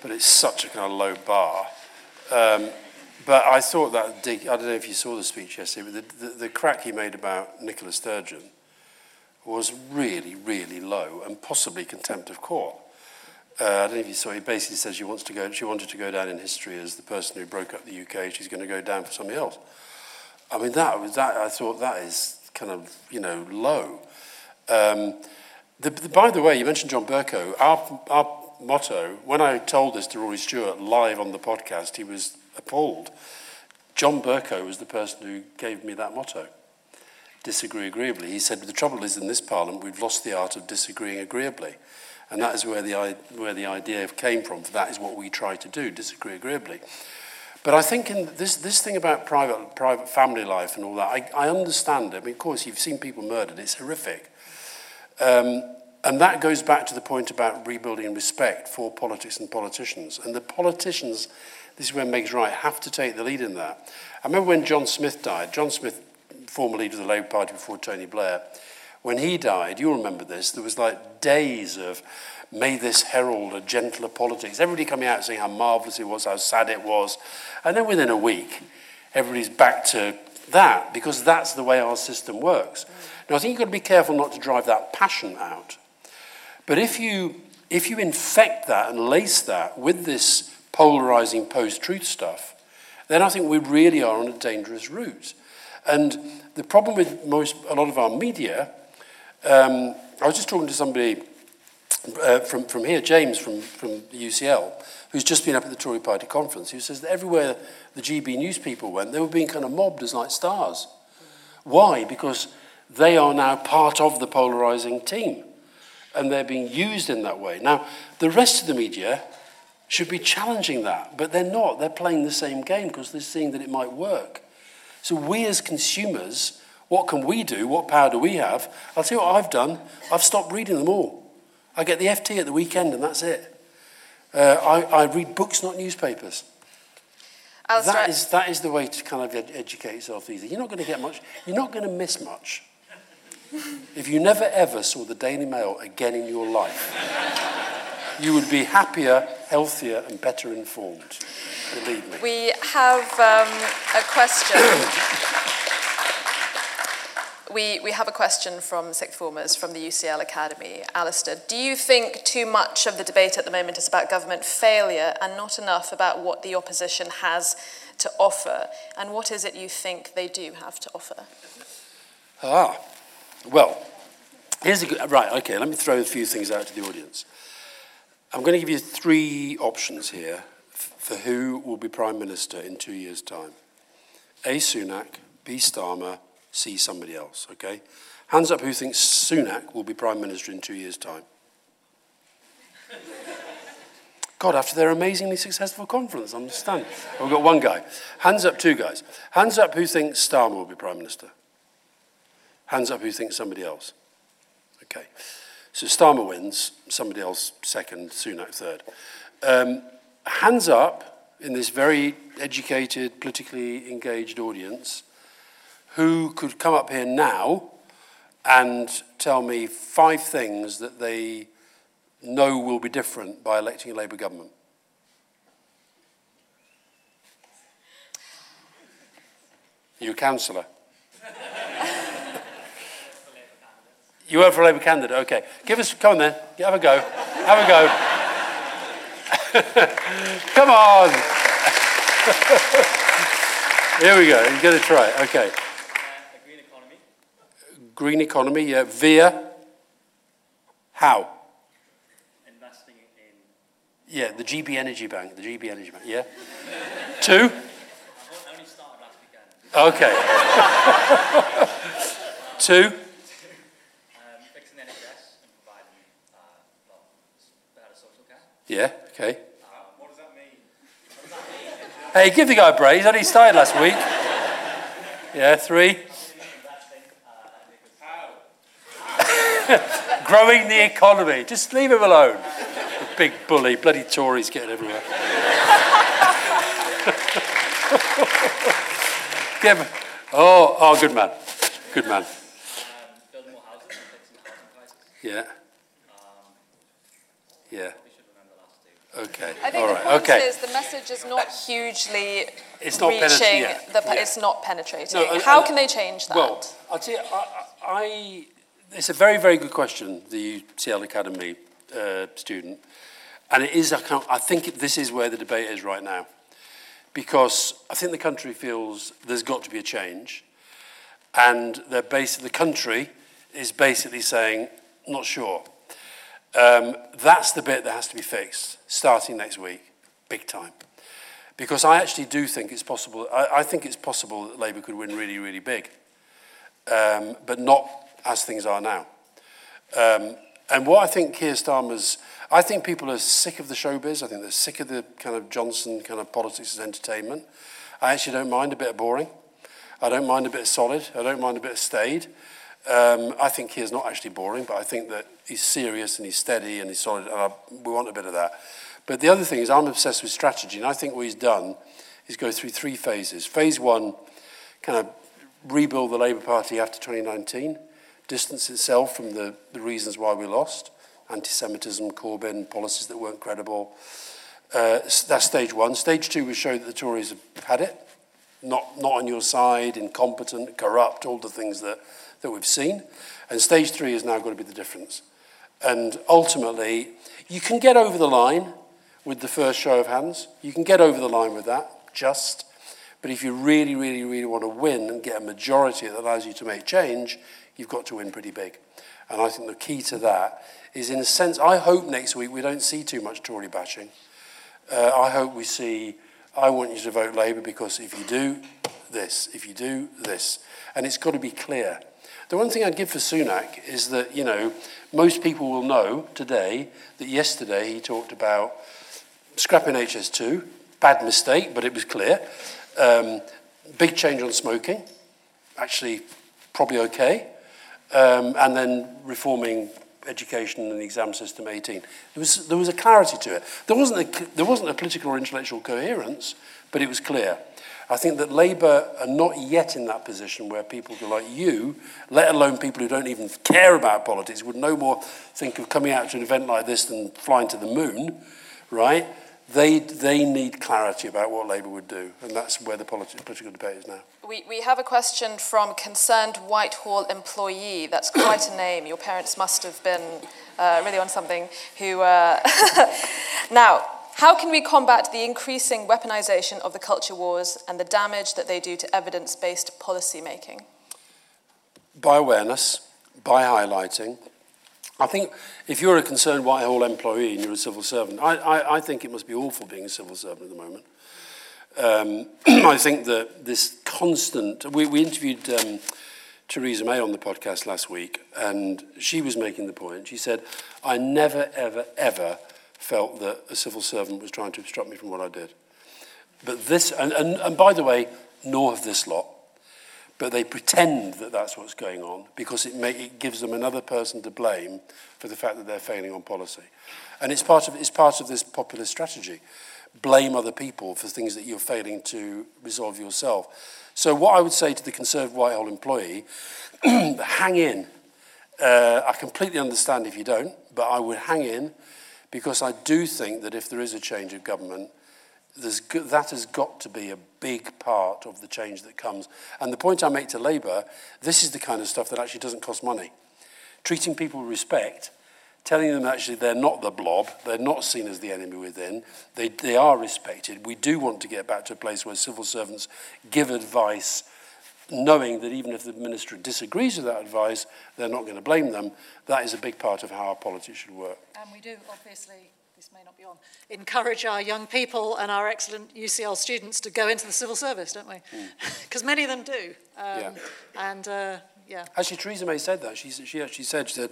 but it's such a kind of low bar. Um, but I thought that dig, I don't know if you saw the speech yesterday, but the, the, the crack he made about Nicola Sturgeon was really, really low and possibly contempt of court. Uh, I don't know if you saw. He basically says she wants to go. She wanted to go down in history as the person who broke up the UK. She's going to go down for something else. I mean, that was that. I thought that is kind of you know low. Um, the, the, by the way, you mentioned John Bercow. Our, our motto, when I told this to Rory Stewart live on the podcast, he was appalled. John Bercow was the person who gave me that motto. Disagree agreeably. He said, The trouble is, in this parliament, we've lost the art of disagreeing agreeably. And that is where the, where the idea came from. That is what we try to do, disagree agreeably. But I think in this, this thing about private, private family life and all that, I, I understand it. I mean, of course, you've seen people murdered. It's horrific. Um, and that goes back to the point about rebuilding respect for politics and politicians. And the politicians, this is where Meg's right, have to take the lead in that. I remember when John Smith died, John Smith, former leader of the Labour Party before Tony Blair, when he died, you'll remember this, there was like days of may this herald a gentler politics. Everybody coming out saying how marvellous it was, how sad it was. And then within a week, everybody's back to that because that's the way our system works. Now, I think you've got to be careful not to drive that passion out. But if you, if you infect that and lace that with this polarizing post truth stuff, then I think we really are on a dangerous route. And the problem with most, a lot of our media, um, I was just talking to somebody uh, from, from here, James from, from the UCL, who's just been up at the Tory party conference, who says that everywhere the GB news people went, they were being kind of mobbed as like stars. Why? Because they are now part of the polarizing team and they're being used in that way. Now, the rest of the media should be challenging that, but they're not. They're playing the same game because they're seeing that it might work. So, we as consumers, what can we do? What power do we have? I'll tell you what I've done. I've stopped reading them all. I get the FT at the weekend, and that's it. Uh, I, I read books, not newspapers. That is, that is the way to kind of ed- educate yourself days. You're not going to get much, you're not going to miss much. If you never ever saw the Daily Mail again in your life, you would be happier, healthier, and better informed. Believe me. We have um, a question. [coughs] we, we have a question from sixth formers from the UCL Academy. Alastair, do you think too much of the debate at the moment is about government failure and not enough about what the opposition has to offer? And what is it you think they do have to offer? Ah, well, here's a good, right, okay, let me throw a few things out to the audience. I'm going to give you three options here for who will be Prime Minister in two years' time. A. Sunak, B. Starmer, C. Somebody else, okay? Hands up who thinks Sunak will be Prime Minister in two years' time. [laughs] God, after their amazingly successful conference, I understand. We've got one guy. Hands up, two guys. Hands up who thinks Starmer will be Prime Minister. Hands up who thinks somebody else. Okay. So Starmer wins, somebody else second, Sunak third. Um, hands up in this very educated, politically engaged audience who could come up here now and tell me five things that they know will be different by electing a Labour government. You councillor? [laughs] You work for a Labour candidate, okay. Give us, come on then, have a go. Have a go. [laughs] Come on. [laughs] Here we go. You're going to try it. Okay. Green economy. Yeah. Via. How? Investing in. Yeah, the GB Energy Bank. The GB Energy Bank, yeah. [laughs] Two? I only started last weekend. Okay. [laughs] Two? Um, fixing NHS and providing uh, well, better social care. Yeah, okay. what does that mean? Hey, give the guy a break. He's only started last week. Yeah, three. [laughs] Growing the economy. Just leave him alone. The big bully. Bloody Tories getting everywhere. [laughs] Oh, oh, good man. Good man. Build more houses and fixing housing prices. Yeah. Um, Yeah. we should remember the last two. Okay. I think All the point Okay. is the message is not hugely It's not reaching. yeah, the, yeah. It's not penetrating. No, How and- can they change that? Well, I'll tell you, I, I, it's a very, very good question, the UCL Academy uh, student. And it is, I, I think this is where the debate is right now. Because I think the country feels there's got to be a change. And they're basically, the country is basically saying, not sure. Um, that's the bit that has to be fixed starting next week, big time. Because I actually do think it's possible, I, I think it's possible that Labour could win really, really big um, but not as things are now. Um, and what I think Keir Starmer's, I think people are sick of the showbiz. I think they're sick of the kind of Johnson kind of politics as entertainment. I actually don't mind a bit of boring. I don't mind a bit of solid. I don't mind a bit of staid. Um, I think Keir's not actually boring, but I think that he's serious and he's steady and he's solid, and I, we want a bit of that. But the other thing is, I'm obsessed with strategy, and I think what he's done is go through three phases. Phase one, kind of rebuild the Labour Party after 2019, distance itself from the, the reasons why we lost, anti-Semitism, Corbyn, policies that weren't credible. Uh, that's stage one. Stage two was show that the Tories have had it, not, not on your side, incompetent, corrupt, all the things that, that we've seen. And stage three is now going to be the difference. And ultimately, you can get over the line with the first show of hands. You can get over the line with that, just. But if you really, really, really want to win and get a majority that allows you to make change, you've got to win pretty big. And I think the key to that is, in a sense, I hope next week we don't see too much Tory bashing. Uh, I hope we see, I want you to vote Labour because if you do this, if you do this, and it's got to be clear. The one thing I'd give for Sunak is that, you know, most people will know today that yesterday he talked about scrapping HS2, bad mistake, but it was clear. Um, big change on smoking, actually probably okay. Um, and then reforming education and the exam system 18. There was, there was a clarity to it. There wasn't a, there wasn't a political or intellectual coherence, but it was clear. I think that Labour are not yet in that position where people like you, let alone people who don't even care about politics, would no more think of coming out to an event like this than flying to the moon, right? They, they need clarity about what Labour would do, and that's where the politi- political debate is now. We, we have a question from concerned Whitehall employee. That's quite a name. Your parents must have been uh, really on something. Who uh, [laughs] now? How can we combat the increasing weaponization of the culture wars and the damage that they do to evidence-based policy making? By awareness, by highlighting. I think if you're a concerned Whitehall employee and you're a civil servant, I, I, I think it must be awful being a civil servant at the moment. Um, [clears throat] I think that this constant, we, we interviewed um, Theresa May on the podcast last week, and she was making the point. She said, I never, ever, ever felt that a civil servant was trying to obstruct me from what I did. But this, and, and, and by the way, nor have this lot. But they pretend that that's what's going on because it, make, it gives them another person to blame for the fact that they're failing on policy. And it's part of, it's part of this populist strategy. Blame other people for things that you're failing to resolve yourself. So what I would say to the Conservative Whitehall employee, [clears throat] hang in. Uh, I completely understand if you don't, but I would hang in because I do think that if there is a change of government, that has got to be a big part of the change that comes. And the point I make to Labour, this is the kind of stuff that actually doesn't cost money. Treating people with respect telling them actually they're not the blob, they're not seen as the enemy within, they, they are respected. We do want to get back to a place where civil servants give advice knowing that even if the minister disagrees with that advice, they're not going to blame them. That is a big part of how our politics should work. And we do, obviously, this may not be on, encourage our young people and our excellent UCL students to go into the civil service, don't we? [laughs] Because many of them do. Um, Yeah. And, uh, yeah. Actually, Theresa May said that. She, she actually said, she said,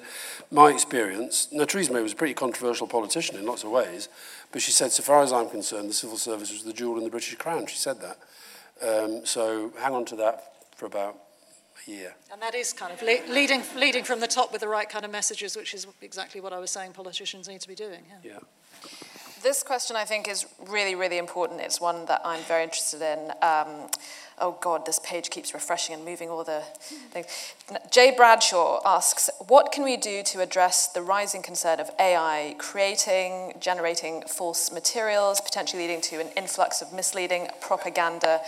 my experience, now Theresa May was a pretty controversial politician in lots of ways, but she said, so far as I'm concerned, the civil service was the jewel in the British crown. She said that. Um, so hang on to that for about a year. And that is kind of le- leading, leading from the top with the right kind of messages, which is exactly what I was saying politicians need to be doing. Yeah. Yeah. This question, I think, is really, really important. It's one that I'm very interested in. Um, oh God, this page keeps refreshing and moving all the things. Jay Bradshaw asks, what can we do to address the rising concern of AI creating, generating false materials, potentially leading to an influx of misleading propaganda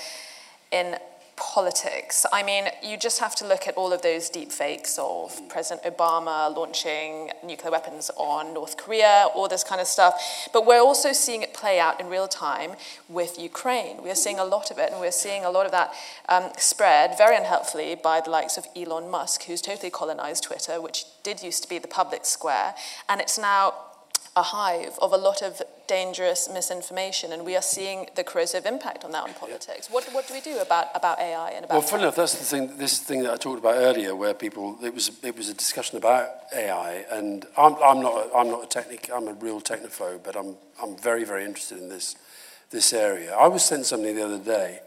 in politics. I mean, you just have to look at all of those deep fakes of President Obama launching nuclear weapons on North Korea, all this kind of stuff. But we're also seeing it play out in real time with Ukraine. We're seeing a lot of it, and we're seeing a lot of that um, spread very unhelpfully by the likes of Elon Musk, who's totally colonized Twitter, which did used to be the public square, and it's now a hive of a lot of dangerous misinformation, and we are seeing the corrosive impact on that on politics. What, what do we do about, about AI and about Well, funny enough, that's the thing. This thing that I talked about earlier, where people it was it was a discussion about AI, and I'm, I'm not a, I'm not a technic. I'm a real technophobe, but I'm I'm very very interested in this this area. I was sent something the other day,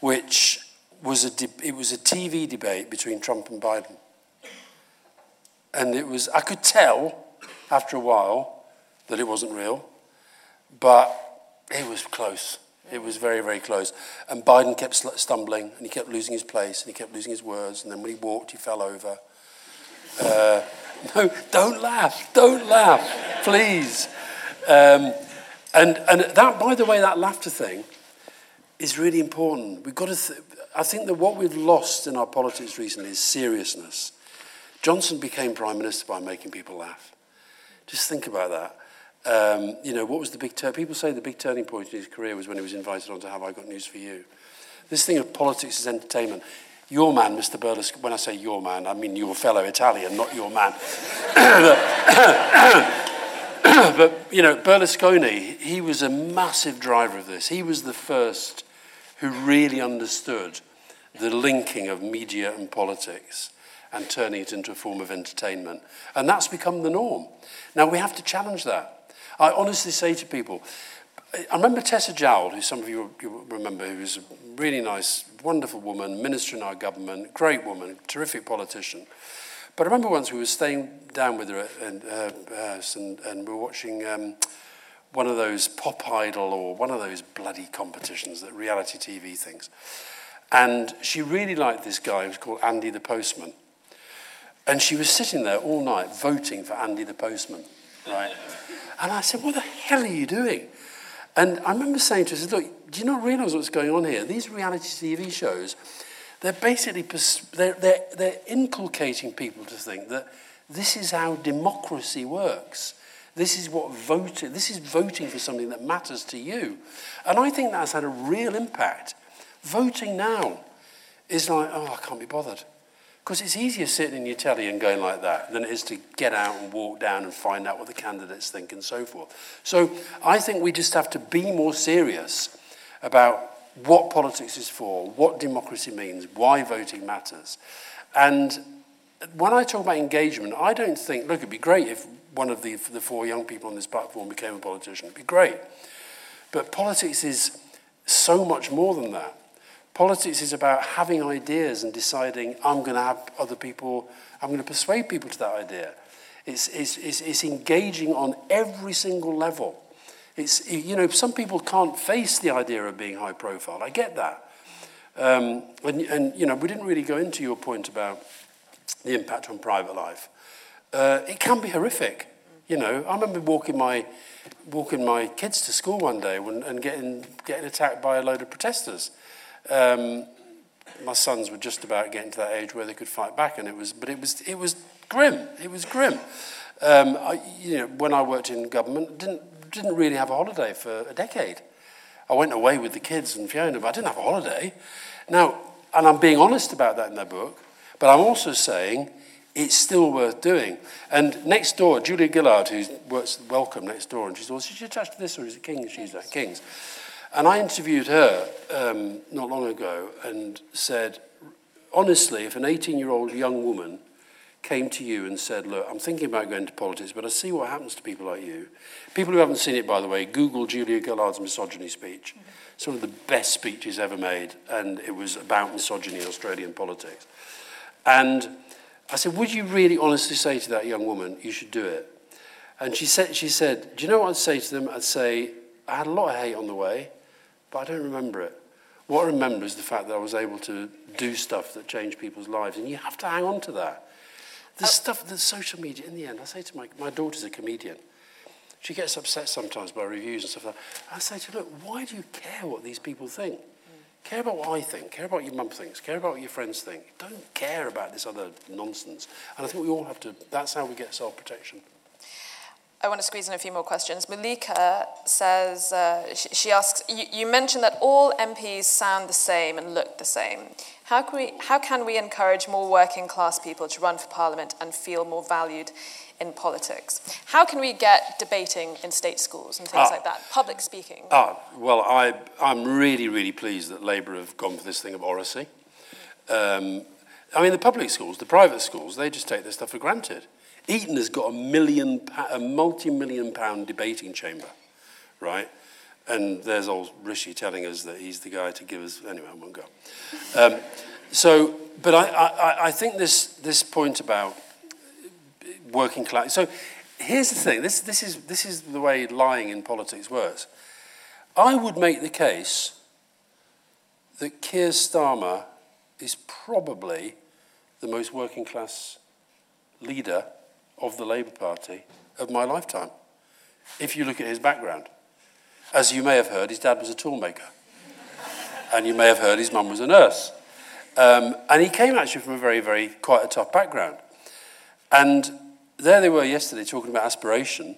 which was a de- it was a TV debate between Trump and Biden, and it was I could tell after a while that it wasn't real, but it was close. It was very, very close. And Biden kept stumbling and he kept losing his place and he kept losing his words. And then when he walked, he fell over. Uh, [laughs] no, don't laugh. Don't laugh, please. Um, and, and that, by the way, that laughter thing is really important. We've got to th- I think that what we've lost in our politics recently is seriousness. Johnson became prime minister by making people laugh. Just think about that. Um, you know, what was the big turn? People say the big turning point in his career was when he was invited on to Have I Got News for You. This thing of politics as entertainment. Your man, Mr. Berlusconi, when I say your man, I mean your fellow Italian, not your man. [coughs] but, you know, Berlusconi, he was a massive driver of this. He was the first who really understood the linking of media and politics and turning it into a form of entertainment. And that's become the norm. Now, we have to challenge that. I honestly say to people, I remember Tessa Jowell, who some of you, remember, who was a really nice, wonderful woman, minister in our government, great woman, terrific politician. But I remember once we were staying down with her at her house and, and we were watching um, one of those pop idol or one of those bloody competitions, that reality TV things. And she really liked this guy who was called Andy the Postman. And she was sitting there all night voting for Andy the Postman, right? And I said, What the hell are you doing? And I remember saying to her, Look, do you not realize what's going on here? These reality TV shows, they're basically they're, they're, they're inculcating people to think that this is how democracy works. This is what voting, this is voting for something that matters to you. And I think that's had a real impact. Voting now is like, oh, I can't be bothered. Because it's easier sitting in your telly and going like that than it is to get out and walk down and find out what the candidates think and so forth. So I think we just have to be more serious about what politics is for, what democracy means, why voting matters. And when I talk about engagement, I don't think, look, it'd be great if one of the, the four young people on this platform became a politician. It'd be great. But politics is so much more than that. Politics is about having ideas and deciding I'm going to have other people, I'm going to persuade people to that idea. It's, it's, it's, it's engaging on every single level. It's, you know, some people can't face the idea of being high profile. I get that. Um, and, and, you know, we didn't really go into your point about the impact on private life. Uh, it can be horrific. You know, I remember walking my, walking my kids to school one day when, and getting, getting attacked by a load of protesters. Um, my sons were just about getting to that age where they could fight back, and it was, but it was, it was grim. It was grim. Um, I, you know, when I worked in government, didn't, didn't really have a holiday for a decade. I went away with the kids and Fiona, but I didn't have a holiday. Now, and I'm being honest about that in the book, but I'm also saying it's still worth doing. And next door, Julia Gillard, who works Wellcome next door, and she's said, well, should you attach to this or is it King's? She's at King's. And I interviewed her um, not long ago and said, honestly, if an 18-year-old young woman came to you and said, look, I'm thinking about going to politics, but I see what happens to people like you. People who haven't seen it, by the way, Google Julia Gillard's misogyny speech. Mm-hmm. It's of the best speeches ever made, and it was about misogyny in Australian politics. And I said, would you really honestly say to that young woman, you should do it? And she said, she said, do you know what I'd say to them? I'd say, I had a lot of hate on the way, but I don't remember it. What I remember is the fact that I was able to do stuff that changed people's lives, and you have to hang on to that. The oh. stuff, the social media, in the end, I say to my, my daughter's a comedian. She gets upset sometimes by reviews and stuff like that. I say to her, look, why do you care what these people think? Mm. Care about what I think. Care about what your mum thinks. Care about what your friends think. Don't care about this other nonsense. And I think we all have to, that's how we get self-protection. I want to squeeze in a few more questions. Malika says, uh, she, she, asks, you, you, mentioned that all MPs sound the same and look the same. How can, we, how can we encourage more working class people to run for Parliament and feel more valued in politics. How can we get debating in state schools and things ah. like that? Public speaking. Ah, well, I, I'm really, really pleased that Labour have gone for this thing of oracy. Um, I mean, the public schools, the private schools, they just take this stuff for granted. Eton has got a million, a multi-million pound debating chamber, right? And there's old Rishi telling us that he's the guy to give us. Anyway, I won't go. Um, so, but I, I, I think this this point about working class. So here's the thing this, this, is, this is the way lying in politics works. I would make the case that Keir Starmer is probably the most working class leader of the Labour Party of my lifetime, if you look at his background. As you may have heard, his dad was a toolmaker. [laughs] and you may have heard his mum was a nurse. Um, and he came actually from a very, very quite a tough background. And there they were yesterday talking about aspiration.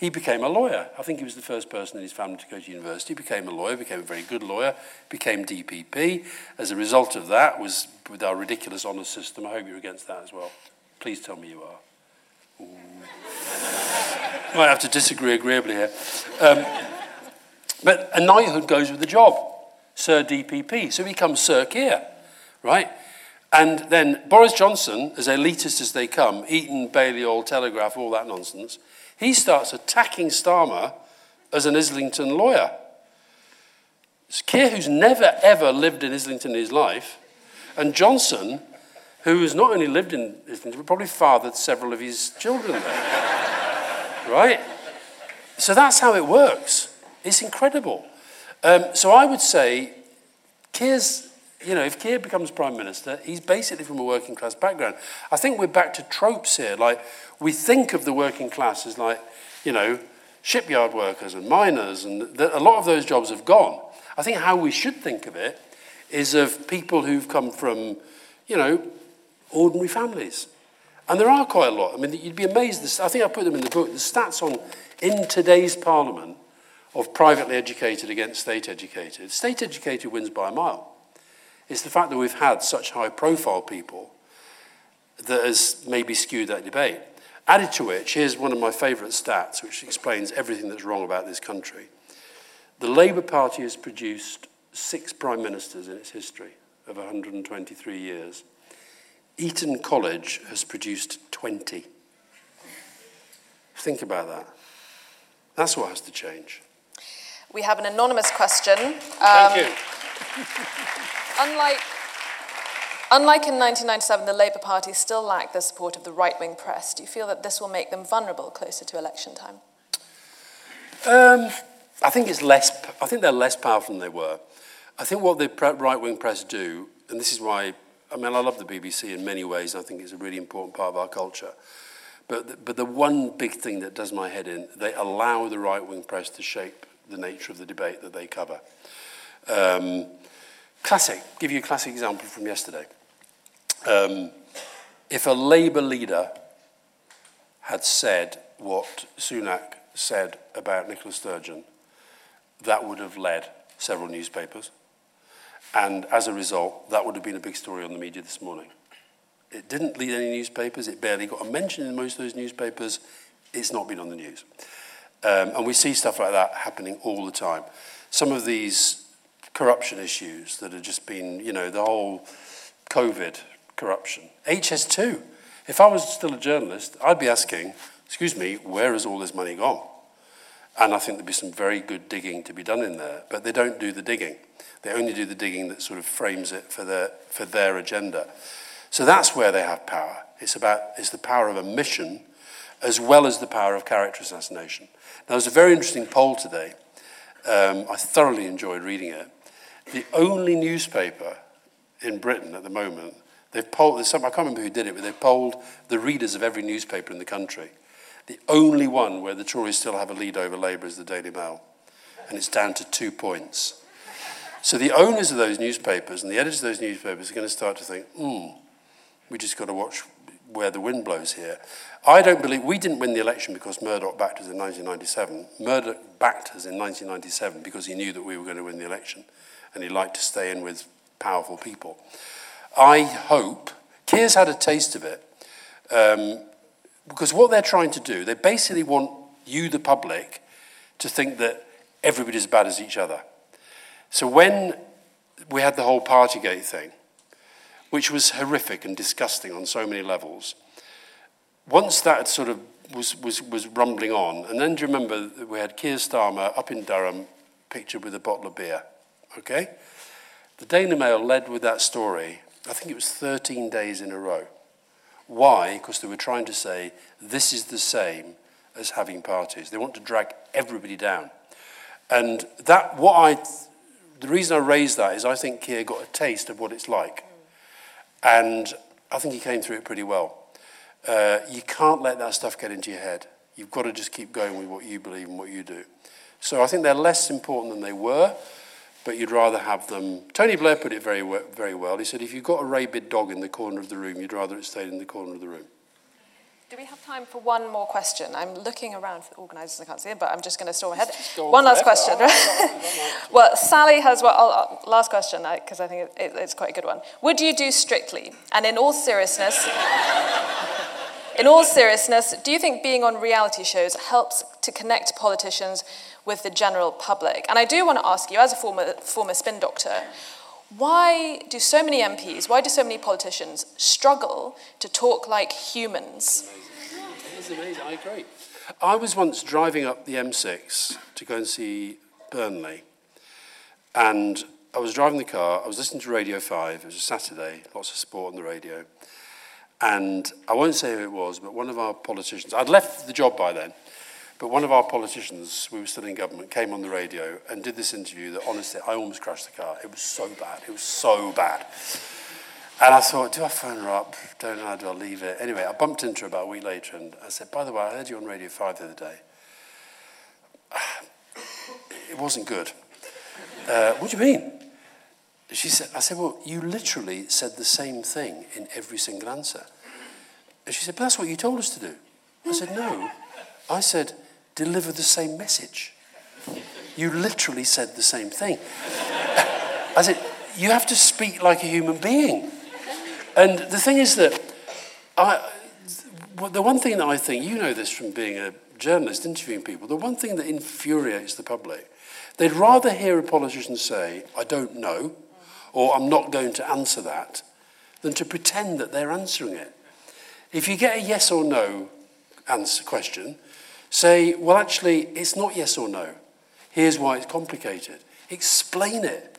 He became a lawyer. I think he was the first person in his family to go to university. Became a lawyer, became a very good lawyer, became DPP. As a result of that, was with our ridiculous honours system. I hope you're against that as well. Please tell me you are. [laughs] Might have to disagree agreeably here. Um, but a knighthood goes with the job, Sir DPP. So he becomes Sir Keir, right? And then Boris Johnson, as elitist as they come, Eton, Balliol, Telegraph, all that nonsense, he starts attacking Starmer as an Islington lawyer. It's Keir, who's never ever lived in Islington in his life, and Johnson, who has not only lived in Islington, but probably fathered several of his children there. [laughs] right? So that's how it works. It's incredible. Um, so I would say Keir's you know, if Keir becomes Prime Minister, he's basically from a working class background. I think we're back to tropes here. Like, we think of the working class as like, you know, shipyard workers and miners, and the, a lot of those jobs have gone. I think how we should think of it is of people who've come from, you know, ordinary families. And there are quite a lot. I mean, you'd be amazed. I think I put them in the book. The stats on, in today's parliament, of privately educated against state educated. State educated wins by a mile. It's the fact that we've had such high profile people that has maybe skewed that debate. Added to which, here's one of my favourite stats, which explains everything that's wrong about this country. The Labour Party has produced six prime ministers in its history of 123 years. Eton College has produced 20. Think about that. That's what has to change. We have an anonymous question. Um, Thank you. [laughs] Unlike, unlike in 1997, the Labour Party still lacked the support of the right wing press. Do you feel that this will make them vulnerable closer to election time? Um, I think it's less. I think they're less powerful than they were. I think what the right wing press do, and this is why I mean I love the BBC in many ways. I think it's a really important part of our culture. But the, but the one big thing that does my head in, they allow the right wing press to shape the nature of the debate that they cover. Um, Classic, give you a classic example from yesterday. Um, if a Labour leader had said what Sunak said about Nicola Sturgeon, that would have led several newspapers. And as a result, that would have been a big story on the media this morning. It didn't lead any newspapers. It barely got a mention in most of those newspapers. It's not been on the news. Um, and we see stuff like that happening all the time. Some of these corruption issues that have just been, you know, the whole COVID corruption. HS2. If I was still a journalist, I'd be asking, excuse me, where has all this money gone? And I think there'd be some very good digging to be done in there, but they don't do the digging. They only do the digging that sort of frames it for their, for their agenda. So that's where they have power. It's about it's the power of a mission as well as the power of character assassination. Now, there's a very interesting poll today. Um, I thoroughly enjoyed reading it. The only newspaper in Britain at the moment, they've polled, there's some, I can't remember who did it, but they've polled the readers of every newspaper in the country. The only one where the Tories still have a lead over Labour is the Daily Mail, and it's down to two points. So the owners of those newspapers and the editors of those newspapers are going to start to think, hmm, we just got to watch where the wind blows here. I don't believe we didn't win the election because Murdoch backed us in 1997. Murdoch backed us in 1997 because he knew that we were going to win the election and he liked to stay in with powerful people. I hope, Keir's had a taste of it, um, because what they're trying to do, they basically want you, the public, to think that everybody's as bad as each other. So when we had the whole Partygate thing, which was horrific and disgusting on so many levels, once that sort of was, was, was rumbling on, and then do you remember we had Keir Starmer up in Durham, pictured with a bottle of beer, okay? The Daily Mail led with that story, I think it was 13 days in a row. Why? Because they were trying to say this is the same as having parties. They want to drag everybody down. And that, what I, the reason I raised that is I think Keir got a taste of what it's like. And I think he came through it pretty well. Uh, you can't let that stuff get into your head. You've got to just keep going with what you believe and what you do. So I think they're less important than they were, but you'd rather have them. Tony Blair put it very, very well. He said, if you've got a rabid dog in the corner of the room, you'd rather it stayed in the corner of the room. Do we have time for one more question? I'm looking around for the organisers, I can't see it, but I'm just going to store my head. One last question. [laughs] well, Sally has, well, I'll, last question, because I think it, it, it's quite a good one. Would you do strictly, and in all seriousness, [laughs] in all seriousness, do you think being on reality shows helps to connect politicians with the general public? And I do want to ask you, as a former, former spin doctor, why do so many MPs, why do so many politicians struggle to talk like humans? It is amazing, I agree. I was once driving up the M6 to go and see Burnley, and I was driving the car, I was listening to Radio 5, it was a Saturday, lots of sport on the radio, and I won't say who it was, but one of our politicians, I'd left the job by then, but one of our politicians, we were still in government, came on the radio and did this interview that honestly, I almost crashed the car. It was so bad. It was so bad. And I thought, do I phone her up? Don't know, do I leave it? Anyway, I bumped into her about a week later and I said, by the way, I heard you on Radio 5 the other day. [sighs] It wasn't good. Uh, what do you mean? She said, I said, well, you literally said the same thing in every single answer. And she said, but that's what you told us to do. I said, no. I said, deliver the same message. You literally said the same thing. I said, you have to speak like a human being. And the thing is that I, the one thing that I think, you know this from being a journalist interviewing people, the one thing that infuriates the public, they'd rather hear a politician say, I don't know, or I'm not going to answer that, than to pretend that they're answering it. If you get a yes or no answer question, Say, well, actually, it's not yes or no. Here's why it's complicated. Explain it.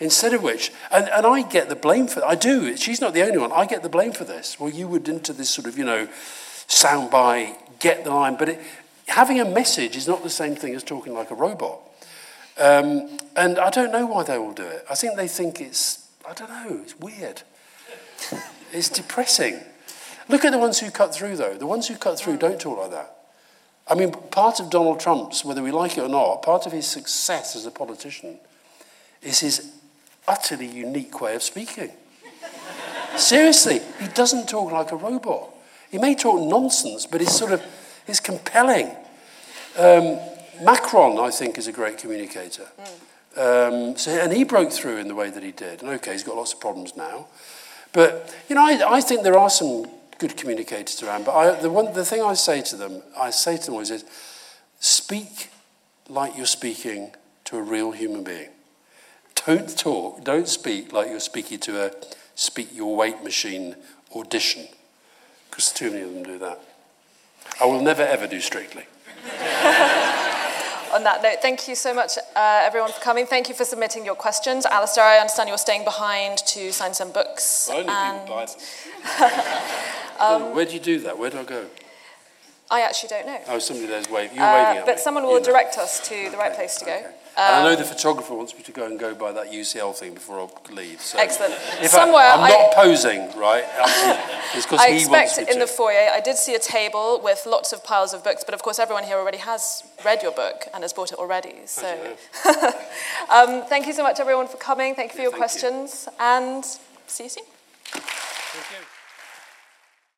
Instead of which, and, and I get the blame for I do. She's not the only one. I get the blame for this. Well, you would into this sort of, you know, sound by, get the line. But it, having a message is not the same thing as talking like a robot. Um, and I don't know why they all do it. I think they think it's, I don't know, it's weird. it's depressing. Look at the ones who cut through, though. The ones who cut through don't talk like that. I mean, part of Donald Trump's, whether we like it or not, part of his success as a politician is his utterly unique way of speaking. [laughs] Seriously, he doesn't talk like a robot. He may talk nonsense, but he's sort of, he's compelling. Um, Macron, I think, is a great communicator. Um, so, and he broke through in the way that he did. And okay, he's got lots of problems now. But, you know, I, I think there are some good communicators around. But I, the, one, the thing I say to them, I say to them always is, speak like you're speaking to a real human being. Don't talk, don't speak like you're speaking to a speak your weight machine audition, because too many of them do that. I will never ever do strictly. [laughs] On that note, thank you so much, uh, everyone, for coming. Thank you for submitting your questions. Alastair, I understand you're staying behind to sign some books. Only and buy them. [laughs] Where do you do that? Where do I go? I actually don't know. Oh, somebody there's waving. You're Uh, waving at but me. someone You will know. direct us to the right place to go. Okay. and I know the photographer wants me to go and go by that UCL thing before I leave. So Excellent. If Somewhere I, I'm I- not posing, right? [laughs] It's because I he wants expect me in the foyer, I did see a table with lots of piles of books, but of course everyone here already has read your book and has bought it already. So [laughs] um, thank you so much everyone for coming. Thank you for your thank you. questions and see you soon.